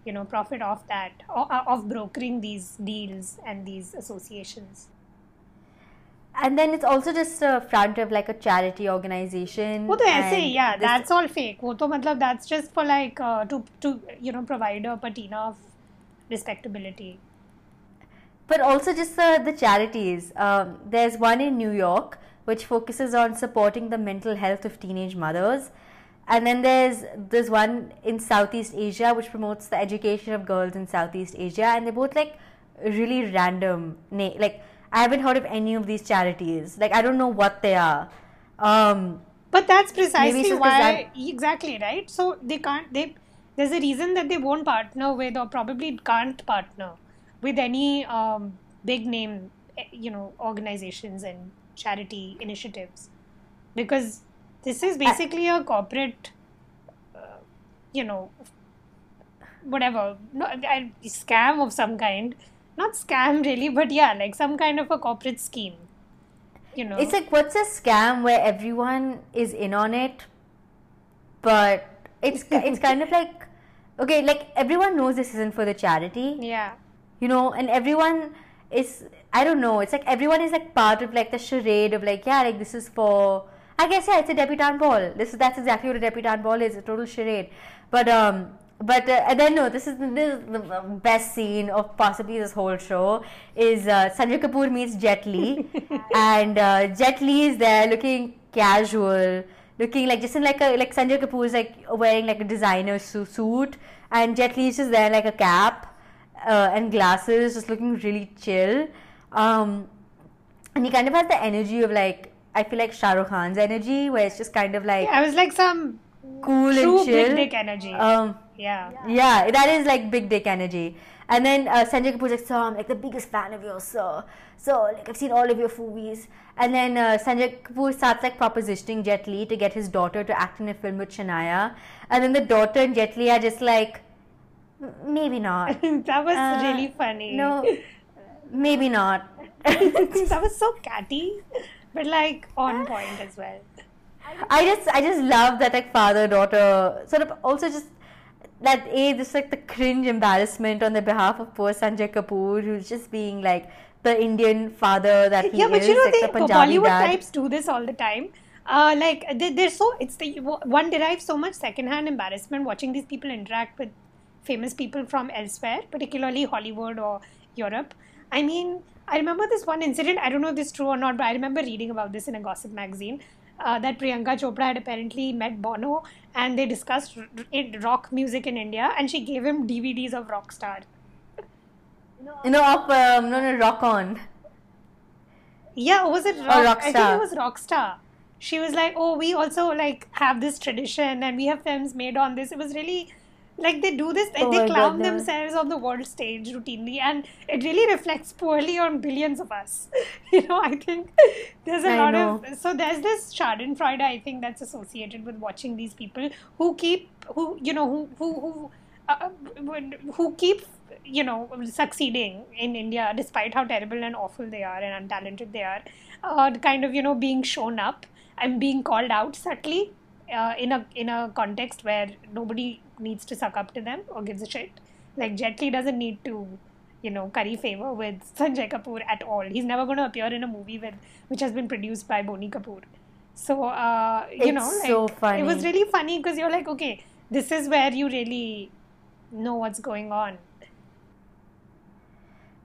Speaker 3: you know profit off that of brokering these deals and these associations
Speaker 2: and then it's also just a front of like a charity organization.
Speaker 3: वो तो ऐसे yeah that's all fake वो तो मतलब that's just for like uh, to to you know provide a patina of respectability.
Speaker 2: But also just uh, the charities. Um, there's one in New York which focuses on supporting the mental health of teenage mothers. And then there's there's one in Southeast Asia which promotes the education of girls in Southeast Asia, and they're both like really random, like I haven't heard of any of these charities. Like I don't know what they are. Um,
Speaker 3: but that's precisely why exactly right. So they can't. They there's a reason that they won't partner with or probably can't partner with any um, big name eh, you know organizations and charity initiatives because this is basically a corporate uh, you know whatever no, a scam of some kind not scam really, but yeah, like some kind of a corporate scheme. You know,
Speaker 2: it's like what's a scam where everyone is in on it, but it's it's kind of like okay, like everyone knows this isn't for the charity.
Speaker 3: Yeah.
Speaker 2: You know, and everyone is I don't know. It's like everyone is like part of like the charade of like yeah, like this is for. I guess yeah, it's a debutante ball. This is that's exactly what a debutante ball is—a total charade. But um, but uh, and then no, this is, this is the best scene of possibly this whole show is uh, Sanjay Kapoor meets Jet Li, and uh, Jet Li is there looking casual, looking like just in like a like Sanjay Kapoor is like wearing like a designer su- suit, and Jet Li is just there like a cap uh, and glasses, just looking really chill, um, and he kind of has the energy of like I feel like Shah Rukh Khan's energy, where it's just kind of like
Speaker 3: yeah, I was like some
Speaker 2: cool
Speaker 3: True
Speaker 2: and chill.
Speaker 3: big dick energy.
Speaker 2: Um,
Speaker 3: Yeah.
Speaker 2: Yeah, that is like big dick energy. And then uh, Sanjay Kapoor's like, "Sir, I'm like the biggest fan of yours, sir. So like I've seen all of your movies." And then uh, Sanjay Kapoor starts like propositioning Jet Li to get his daughter to act in a film with Shanaya. And then the daughter and Jet Li are just like, "Maybe not.
Speaker 3: that was
Speaker 2: Uh,
Speaker 3: really funny.
Speaker 2: No, maybe not."
Speaker 3: that was so catty, but like on point as well.
Speaker 2: I just I just love that like father daughter sort of also just that a this like the cringe embarrassment on the behalf of poor Sanjay Kapoor who's just being like the Indian father that he
Speaker 3: yeah, but
Speaker 2: is,
Speaker 3: you know,
Speaker 2: like
Speaker 3: they,
Speaker 2: the
Speaker 3: Bollywood
Speaker 2: dad.
Speaker 3: types do this all the time. Uh, like they, they're so it's the one derives so much secondhand embarrassment watching these people interact with famous people from elsewhere, particularly Hollywood or Europe. I mean, I remember this one incident. I don't know if this is true or not, but I remember reading about this in a gossip magazine. Uh, that Priyanka Chopra had apparently met Bono and they discussed rock music in India, and she gave him DVDs of Rockstar.
Speaker 2: You know, of um, no no rock on.
Speaker 3: Yeah, was it rock? I think
Speaker 2: Rockstar.
Speaker 3: it was Rockstar. She was like, "Oh, we also like have this tradition, and we have films made on this." It was really like they do this.
Speaker 2: Oh
Speaker 3: they clown
Speaker 2: goodness.
Speaker 3: themselves on the world stage routinely, and it really reflects poorly on billions of us. you know, I think there's a
Speaker 2: I
Speaker 3: lot
Speaker 2: know.
Speaker 3: of so there's this Schadenfreude. I think that's associated with watching these people who keep who you know who who who. Uh, who keep you know succeeding in India despite how terrible and awful they are and untalented they are, uh, kind of you know being shown up and being called out subtly uh, in a in a context where nobody needs to suck up to them or gives a shit. Like Jet Li doesn't need to you know curry favor with Sanjay Kapoor at all. He's never going to appear in a movie with which has been produced by Boney Kapoor. So uh, you
Speaker 2: It's
Speaker 3: know, like,
Speaker 2: so funny.
Speaker 3: it was really funny because you're like, okay, this is where you really know what's going on.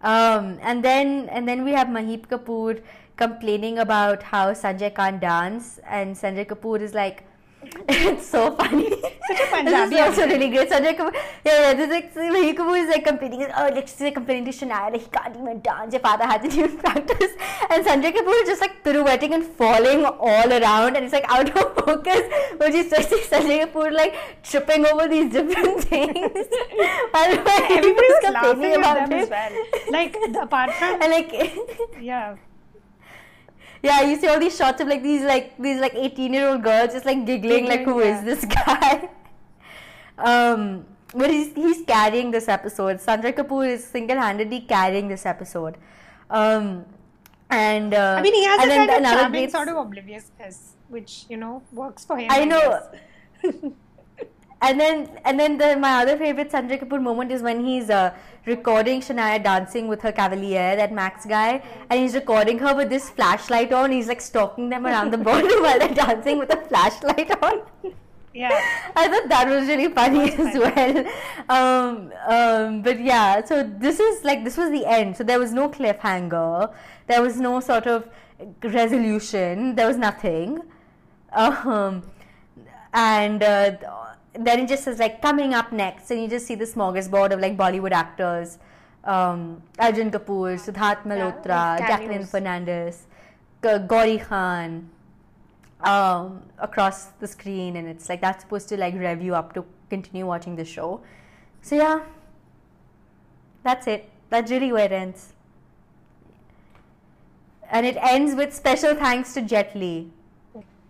Speaker 2: Um, and then and then we have Maheep Kapoor complaining about how Sanjay can't dance, and Sanjay Kapoor is like, it's so funny.
Speaker 3: Such a
Speaker 2: this
Speaker 3: Punjabi
Speaker 2: is also really great. Sanjay Kapoor, yeah, yeah. This like Maheep Kapoor is like complaining, oh, like she's like complaining to Shanaya, like he can't even dance. Your father hasn't even practiced, and Sanjay Kapoor is just like pirouetting and falling all around, and it's like out of focus. But you just see Sanjay Kapoor like tripping over these different things. While
Speaker 3: Everybody's laughing at
Speaker 2: about
Speaker 3: them as well. Like the, apart from
Speaker 2: And like,
Speaker 3: yeah,
Speaker 2: yeah, you see all these shots of like these like these like eighteen year old girls just like giggling, like who
Speaker 3: Giggling,
Speaker 2: is this guy? um, but he's he's carrying this episode. Sanjay Kapoor is single handedly carrying this episode. Um, and uh,
Speaker 3: I mean he has
Speaker 2: and
Speaker 3: a kind of charming
Speaker 2: great-
Speaker 3: sort of obliviousness, which you know works for him.
Speaker 2: I know. And then, and then the, my other favorite Sanjay Kapoor moment is when he's uh, recording Shanaya dancing with her cavalier, that Max guy, and he's recording her with this flashlight on. He's like stalking them around the ballroom while they're dancing with a flashlight on.
Speaker 3: yeah.
Speaker 2: I thought that was really funny as well. Um, um, but yeah, so this is like this was the end. So there was no cliffhanger. There was no sort of resolution. There was nothing. Um, and uh, then it just says like coming up next, and you just see the smorgasbord of like Bollywood actors. Um, Arjun Kapoor, Sidharth Malhotra,
Speaker 3: cameos.
Speaker 2: Jacqueline Fernandez, Gauri Khan, um, across the screen, and it's like that's supposed to like rev you up to continue watching the show. So yeah, that's it. That's really where it ends. And it ends with special thanks to Jet Li.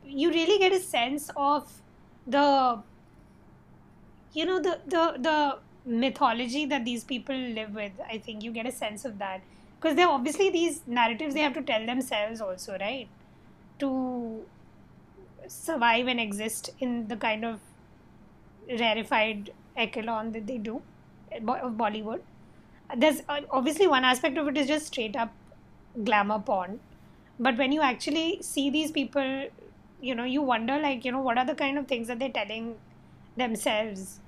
Speaker 3: you really get a sense of the you know the the the mythology that these people live with i think you get a sense of that. Because they're obviously these narratives they have to tell themselves also right? To survive and exist in the kind of rarefied echelon that they do eh, of bollywood. There's uh, obviously one aspect of it is just straight up glamour porn. But when you actually see these people you know you wonder like you know what are the kind of things that they're telling themselves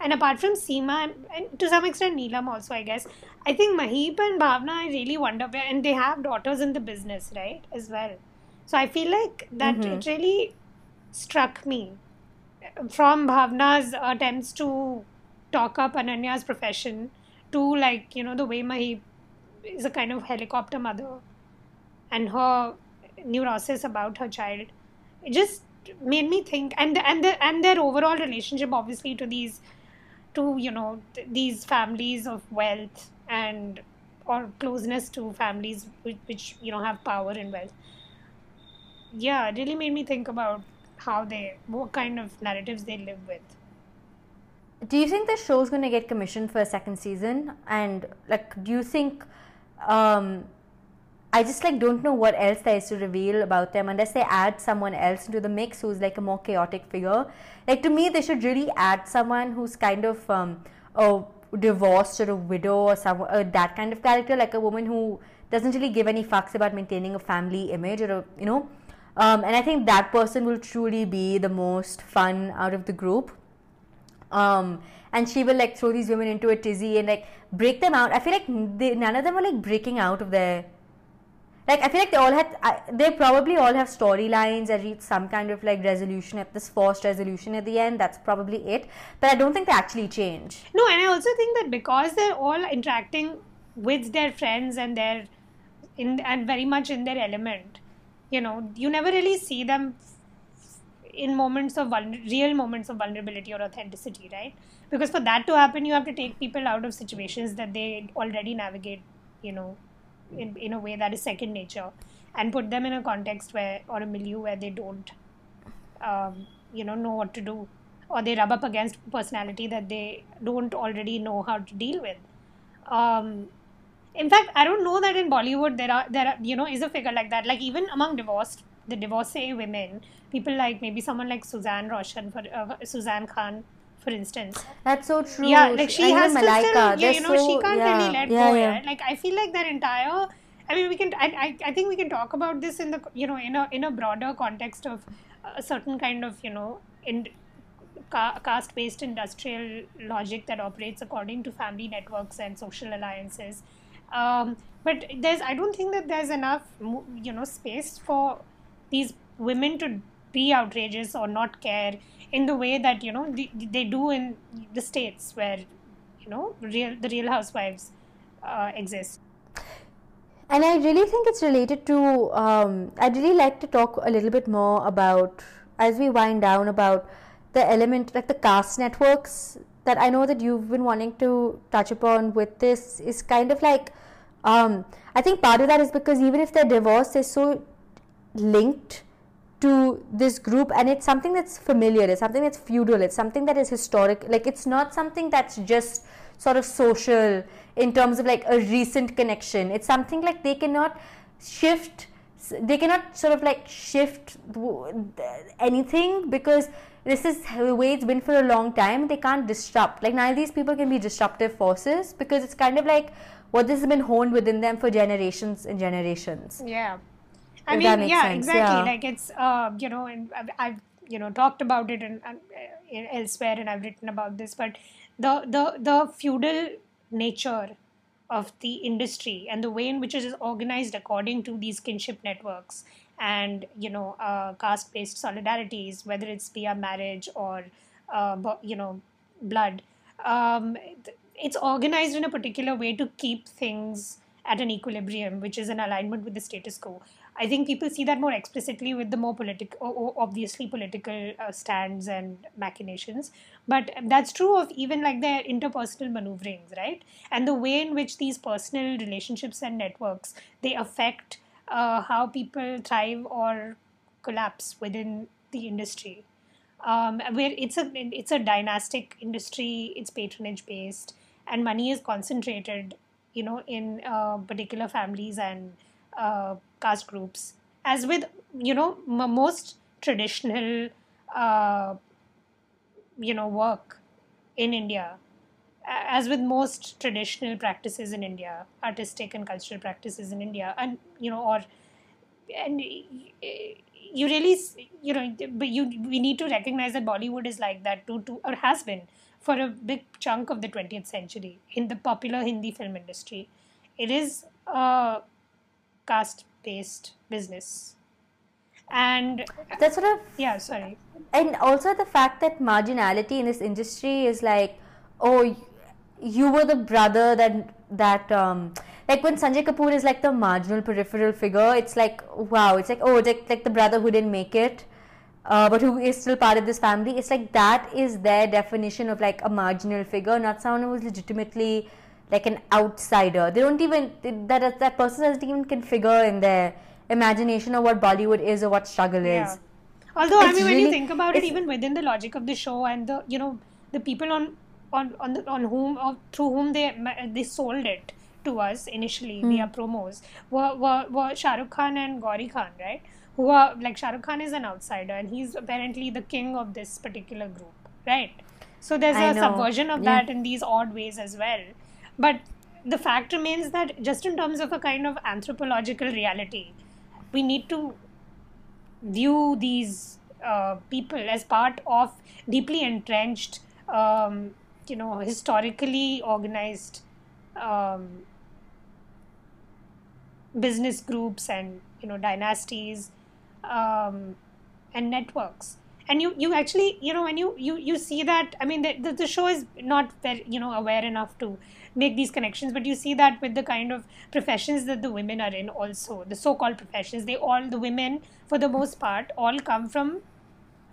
Speaker 3: and apart from Seema and, and to some extent Neelam also I guess I think Maheep and Bhavana I really wonder where and they have daughters in the business right as well so I feel like that
Speaker 2: Mhm.
Speaker 3: it really struck me from Bhavana's attempts to talk up Ananya's profession to like you know the way Maheep is a kind of helicopter mother and her neurosis about her child it just made me think and and the, and their overall relationship obviously to these to you know th- these families of wealth and or closeness to families which, which you know have power and wealth yeah it really made me think about how they what kind of narratives they live with
Speaker 2: Do you think the show's going to get commissioned for a second season? And like, do you think? Um, I just like don't know what else there is to reveal about them unless they add someone else into the mix who's like a more chaotic figure. Like to me, they should really add someone who's kind of um, a divorced or a widow or some uh, that kind of character, like a woman who doesn't really give any fucks about maintaining a family image or a you know. Um, and I think that person will truly be the most fun out of the group um, and she will like throw these women into a tizzy and like break them out. I feel like they, none of them are like breaking out of their. Like I feel like they all had, I, they probably all have storylines and reach some kind of like resolution at this forced resolution at the end. That's probably it. But I don't think they actually change.
Speaker 3: No, and I also think that because they're all interacting with their friends and they're in and very much in their element, you know, you never really see them in moments of real moments of vulnerability or authenticity, right? Because for that to happen, you have to take people out of situations that they already navigate, you know, in, in a way that is second nature, and put them in a context where or a milieu where they don't, um, you know, know what to do, or they rub up against personality that they don't already know how to deal with. Um, in fact, I don't know that in Bollywood there are there are you know is a figure like that. Like even among divorced the divorcee women, people like maybe someone like Suzanne Roshan for uh, Suzanne Khan, for instance.
Speaker 2: That's so true.
Speaker 3: Yeah, like she
Speaker 2: and
Speaker 3: has to
Speaker 2: Malaika,
Speaker 3: still, yeah, you know, she can't
Speaker 2: yeah,
Speaker 3: really let
Speaker 2: yeah,
Speaker 3: go.
Speaker 2: yeah.
Speaker 3: Like I feel like that entire. I mean, we can. I, I, I think we can talk about this in the you know in a in a broader context of a certain kind of you know in ca- caste-based industrial logic that operates according to family networks and social alliances. Um, but there's I don't think that there's enough you know space for these women to be outrageous or not care in the way that you know they, they do in the states where you know real the real housewives uh, exist
Speaker 2: And I really think it's related to. Um, I'd really like to talk a little bit more about, as we wind down, about the element, like the caste networks that I know that you've been wanting to touch upon with this is kind of like. Um, I think part of that is because even if they're divorced, they're so linked to this group and it's something that's familiar it's something that's feudal it's something that is historic like it's not something that's just sort of social in terms of like a recent connection. It's something like they cannot shift they cannot sort of like shift anything because this is the way it's been for a long time. They can't disrupt like none of these people can be disruptive forces because it's kind of like what this has been honed within them for generations and generations.
Speaker 3: Yeah i mean yeah
Speaker 2: sense,
Speaker 3: exactly
Speaker 2: yeah.
Speaker 3: like it's uh, you know and I've, I've you know talked about it in, uh, elsewhere and i've written about this but the the the feudal nature of the industry and the way in which it is organized according to these kinship networks and you know uh, caste based solidarities whether it's via marriage or uh, you know blood um, it's organized in a particular way to keep things at an equilibrium which is in alignment with the status quo i think people see that more explicitly with the more political obviously political uh, stands and machinations. But that's true of even like their interpersonal maneuverings right? And the way in which these personal relationships and networks they affect uh, how people thrive or collapse within the industry. Um, where it's a it's a dynastic industry it's patronage based and money is concentrated you know in uh, particular families and uh, caste groups. As with you know m- most traditional uh, you know work in india as with most traditional practices in india artistic and cultural practices in india and you know or and you really you know but you we need to recognize that bollywood is like that too, too or has been for a big chunk of the 20th century in the popular hindi film industry. It is a caste based business and
Speaker 2: that's sort of
Speaker 3: yeah sorry
Speaker 2: and also the fact that marginality in this industry is like oh you were the brother that that um like when sanjay kapoor is like the marginal peripheral figure it's like wow it's like oh like, like the brother who didn't make it uh, but who is still part of this family. It's like that is their definition of like a marginal figure, not someone who is legitimately like an outsider. They don't even that that person doesn't even configure in their imagination of what Bollywood is or what struggle
Speaker 3: Yeah.
Speaker 2: is.
Speaker 3: Although I
Speaker 2: It's
Speaker 3: mean, when you think about it, even within the logic of the show and the you know the people on on on the, on whom or through whom they they sold it to us initially
Speaker 2: Hmm.
Speaker 3: via promos were, were were Shah Rukh Khan and Gauri Khan, right? Who are like Shah Rukh Khan is an outsider and he's apparently the king of this particular group, right? So there's
Speaker 2: I
Speaker 3: a
Speaker 2: know.
Speaker 3: subversion of
Speaker 2: Yeah.
Speaker 3: that in these odd ways as well. But the fact remains that just in terms of a kind of anthropological reality, we need to view these uh, people as part of deeply entrenched, um, you know, historically organized um, business groups and you know dynasties um, and networks. And you, you actually, you know, when you, you, you see that, I mean, the, the, the show is not very, you know, aware enough to make these connections, but you see that with the kind of professions that the women are in also, the so-called professions, they all, the women, for the most part, all come from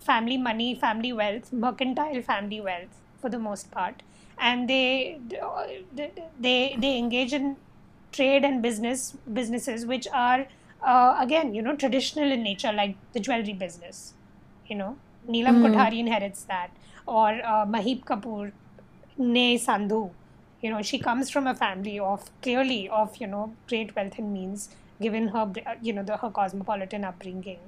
Speaker 3: family money, family wealth, mercantile family wealth for the most part, and they they they engage in trade and business businesses which are uh, again you know traditional in nature, like the jewelry business. You know, Neelam Kothari inherits that, or uh, Maheep Kapoor, ne Sandhu. You know, she comes from a family of clearly of you know great wealth and means, given her you know the her cosmopolitan upbringing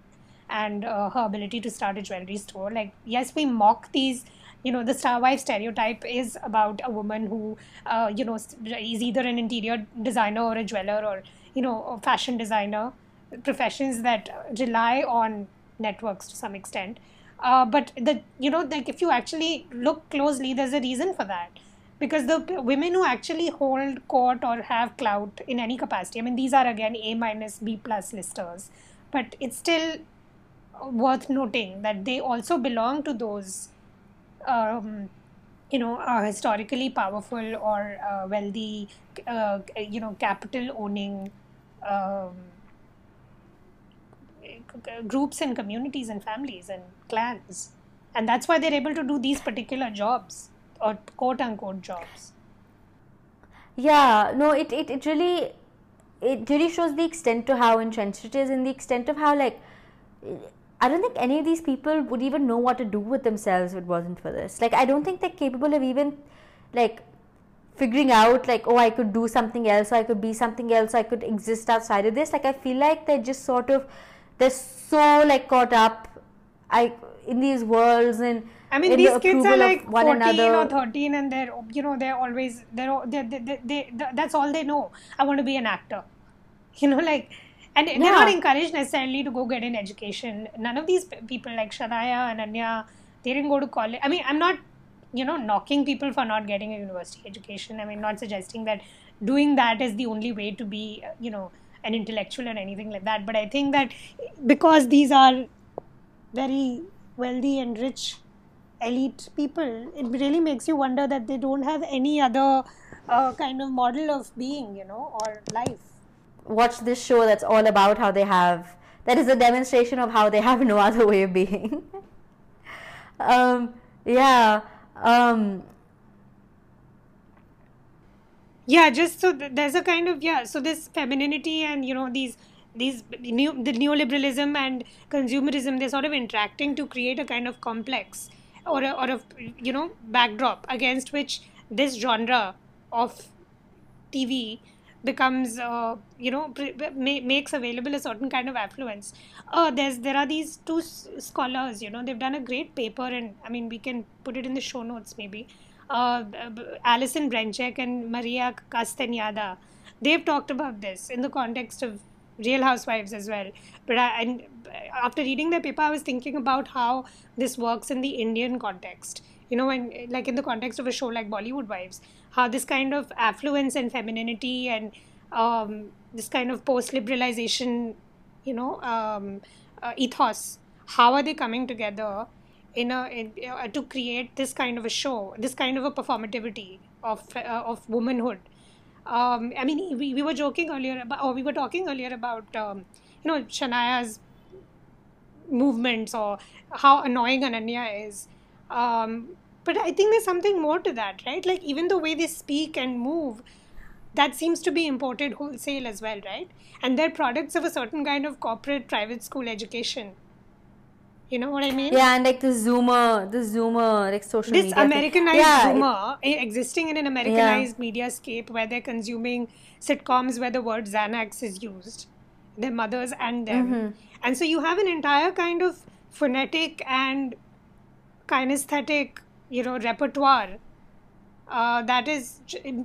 Speaker 3: and uh, her ability to start a jewelry store. Like, yes, we mock these. You know, the star wife stereotype is about a woman who, uh, you know, is either an interior designer or a jeweler or, you know, a fashion designer, professions that rely on networks to some extent. Uh, but the, you know, like if you actually look closely, there's a reason for that. Because the women who actually hold court or have clout in any capacity, I mean, these are again A minus, B plus listers, but it's still worth noting that they also belong to those um, you know uh, historically powerful or uh, wealthy uh, you know capital owning um, groups and communities and families and clans. And that's why they're able to do these particular jobs or quote unquote jobs
Speaker 2: Yeah, no, it, it, it really it really shows the extent to how entrenched it is and the extent of how like I don't think any of these people would even know what to do with themselves if it wasn't for this. Like I don't think they're capable of even like figuring out like oh I could do something else or I could be something else I could exist outside of this. Like I feel like they're just sort of they're so like caught up I in these worlds and
Speaker 3: I mean,
Speaker 2: in the
Speaker 3: these kids are like
Speaker 2: one
Speaker 3: 14
Speaker 2: another.
Speaker 3: or 13, and they're, you know, they're always, they're, they they they they that's all they know. I want to be an actor. You know, like, and they're not encouraged necessarily to go get an education. None of these people, like Shanaya and Anya, they didn't go to college. I mean, I'm not, you know, knocking people for not getting a university education. I mean, not suggesting that doing that is the only way to be, uh, you know, an intellectual or anything like that. But I think that because these are very wealthy and rich elite people, it really makes you wonder that they don't have any other uh, kind of model of being, you know, or life.
Speaker 2: watch this show that's all about how they have that is a demonstration of how they have no other way of being um yeah um
Speaker 3: Yeah, just so th- there's a kind of yeah. So this femininity and you know these these new the neoliberalism and consumerism they're sort of interacting to create a kind of complex or a, or a you know backdrop against which this genre of TV becomes uh, you know ma- makes available a certain kind of affluence. Uh, there's there are these two s- scholars you know they've done a great paper and I mean we can put it in the show notes maybe. Uh, Alison Brenchek and Maria Castañeda they've talked about this in the context of Real Housewives as well. But I, and after reading their paper, I was thinking about how this works in the Indian context. You know, when like in the context of a show like Bollywood Wives, how this kind of affluence and femininity and um, this kind of post-liberalization, you know, um, uh, ethos, how are they coming together in a in, uh, to create this kind of a show, this kind of a performativity of uh, of womanhood? Um, I mean, we, we were joking earlier about, or we were talking earlier about, um, you know, Shanaya's movements or how annoying Ananya is. Um, but I think there's something more to that, right? Like even the way they speak and move, that seems to be imported wholesale as well, right? And they're products of a certain kind of corporate private school education. You know what I mean?
Speaker 2: Yeah, and like the Zoomer, the Zoomer, like social
Speaker 3: this
Speaker 2: media.
Speaker 3: Americanized
Speaker 2: Yeah,
Speaker 3: Zoomer eh, existing in an Americanized media scape, where they're consuming sitcoms where the word Xanax is used, their mothers and them.
Speaker 2: Mm-hmm.
Speaker 3: And so you have an entire kind of phonetic and kinesthetic, you know, repertoire uh, that is j-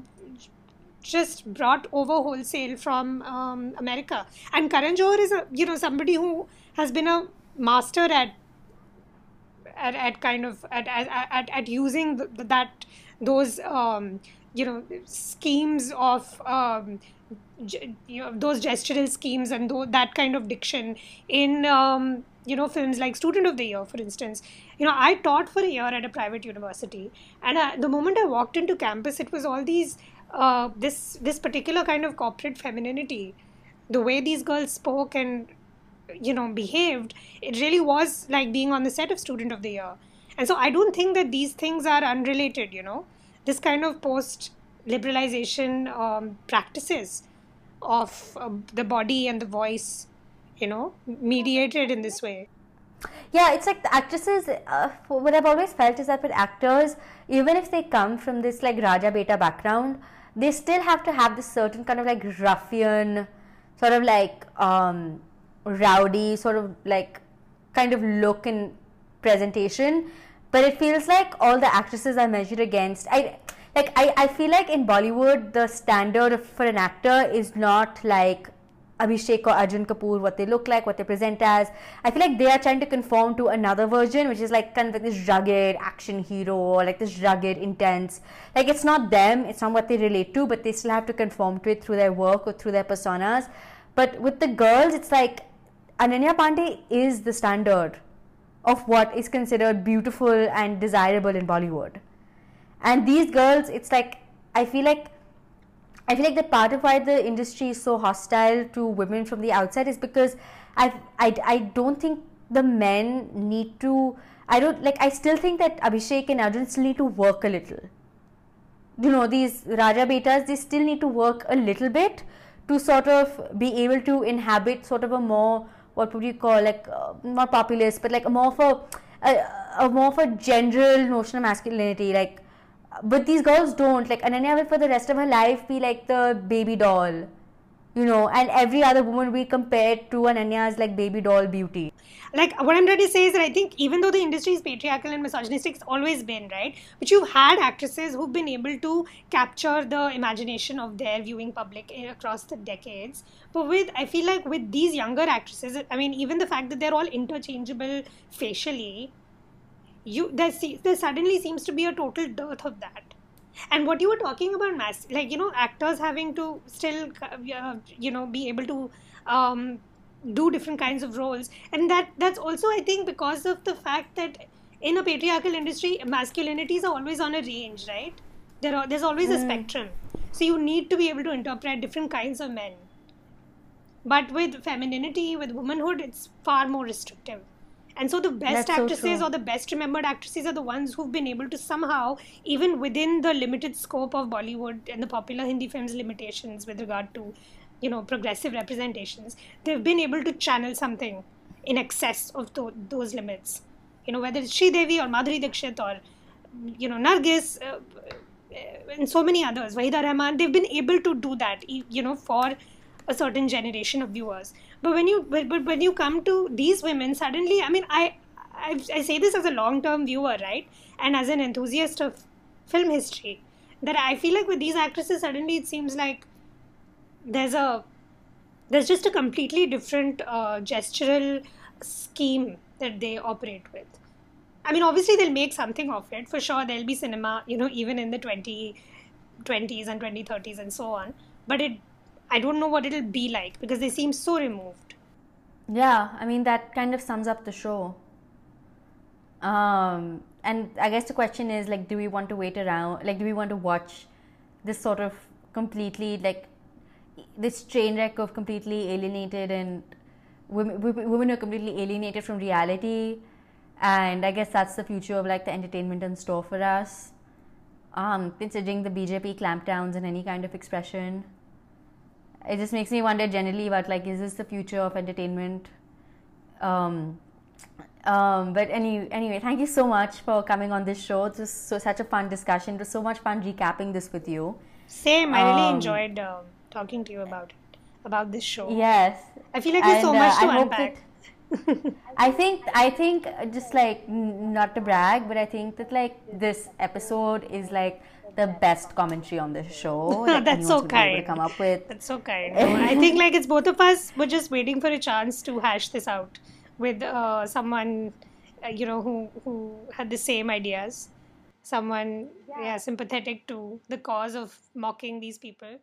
Speaker 3: just brought over wholesale from um, America. And Karan Johar is a, you know, somebody who has been a master at at, at kind of at at, at, using th that those um, you know schemes of um, you know, those gestural schemes and tho- that kind of diction in um, you know films like Student of the Year, for instance. You know, I taught for a year at a private university, and I, the moment I walked into campus, it was all these uh, this this particular kind of corporate femininity, the way these girls spoke and you know behaved it really was like being on the set of student of the year and so i don't think that these things are unrelated you know this kind of post liberalization um, practices of uh, the body and the voice you know mediated in this way
Speaker 2: Yeah, it's like the actresses. Uh, what I've always felt is that with actors, even if they come from this like Raja Beta background, they still have to have this certain kind of like ruffian, sort of like um, rowdy, sort of like kind of look and presentation. But it feels like all the actresses are measured against. I like I, I feel like in Bollywood the standard for an actor is not like Abhishek or Arjun Kapoor, what they look like, what they present as. I feel like they are trying to conform to another version, which is like kind of like this rugged action hero, or like this rugged, intense. Like it's not them, it's not what they relate to, but they still have to conform to it through their work or through their personas. But with the girls, it's like Ananya Pandey is the standard of what is considered beautiful and desirable in Bollywood. And these girls, it's like I feel like I feel like that part of why the industry is so hostile to women from the outside is because I, I, I don't think the men need to. I don't like. I still think that Abhishek and Arjun still need to work a little. You know, these Raja Betas, they still need to work a little bit to sort of be able to inhabit sort of a more what would you call like uh, not populist, but like more of a, a, more a general notion of masculinity, like but these girls don't like ananya will for the rest of her life be like the baby doll you know and every other woman will be compared to ananya's like baby doll beauty.
Speaker 3: Like what i'm trying to say is that i think even though the industry is patriarchal and misogynistic it's always been right? But you've had actresses who've been able to capture the imagination of their viewing public across the decades. But with i feel like with these younger actresses i mean even the fact that they're all interchangeable facially you there, there suddenly seems to be a total dearth of that and what you were talking about mass like you know actors having to still uh, you know be able to um, do different kinds of roles. And that that's also i think because of the fact that in a patriarchal industry masculinities are always on a range right? There are, there's always a spectrum. So you need to be able to interpret different kinds of men. But with femininity with womanhood it's far more restrictive and so the best
Speaker 2: That's
Speaker 3: actresses
Speaker 2: true.
Speaker 3: or the best remembered actresses are the ones who've been able to somehow even within the limited scope of bollywood and the popular hindi films limitations with regard to you know progressive representations they've been able to channel something in excess of tho- those limits you know whether it's Sridevi or Madhuri Dixit or you know Nargis uh, and so many others Waheeda Rehman they've been able to do that you know for a certain generation of viewers but when you but, but when you come to these women suddenly I mean I I, I say this as a long term viewer right and as an enthusiast of film history that I feel like with these actresses suddenly it seems like there's a there's just a completely different uh, gestural scheme that they operate with. I mean, obviously they'll make something of it for sure. There'll be cinema, you know, even in the 2020s and 2030s and so on. But it, I don't know what it'll be like because they seem so removed.
Speaker 2: yeah i mean that kind of sums up the show um and i guess the question is like do we want to wait around like do we want to watch this sort of completely like this train wreck of completely alienated and women, women are completely alienated from reality, and I guess that's the future of like the entertainment in store for us. Um, considering the BJP clampdowns and any kind of expression, it just makes me wonder generally about like, is this the future of entertainment? Um, um, but any, anyway, thank you so much for coming on this show. It was so, such a fun discussion. It was so much fun recapping this with you.
Speaker 3: Same. I really
Speaker 2: Um,
Speaker 3: enjoyed uh, talking to you about it, about this show.
Speaker 2: Yes.
Speaker 3: I feel like there's so
Speaker 2: And, uh,
Speaker 3: much to
Speaker 2: I
Speaker 3: unpack.
Speaker 2: that- I think I think uh, just like n- not to brag, but I think that like this episode is like the best commentary on this show. that
Speaker 3: That's so
Speaker 2: able to
Speaker 3: kind.
Speaker 2: come up with.
Speaker 3: That's so kind. No, I think like it's both of us were just waiting for a chance to hash this out with uh, someone, uh, you know, who who had the same ideas, someone yeah sympathetic to the cause of mocking these people.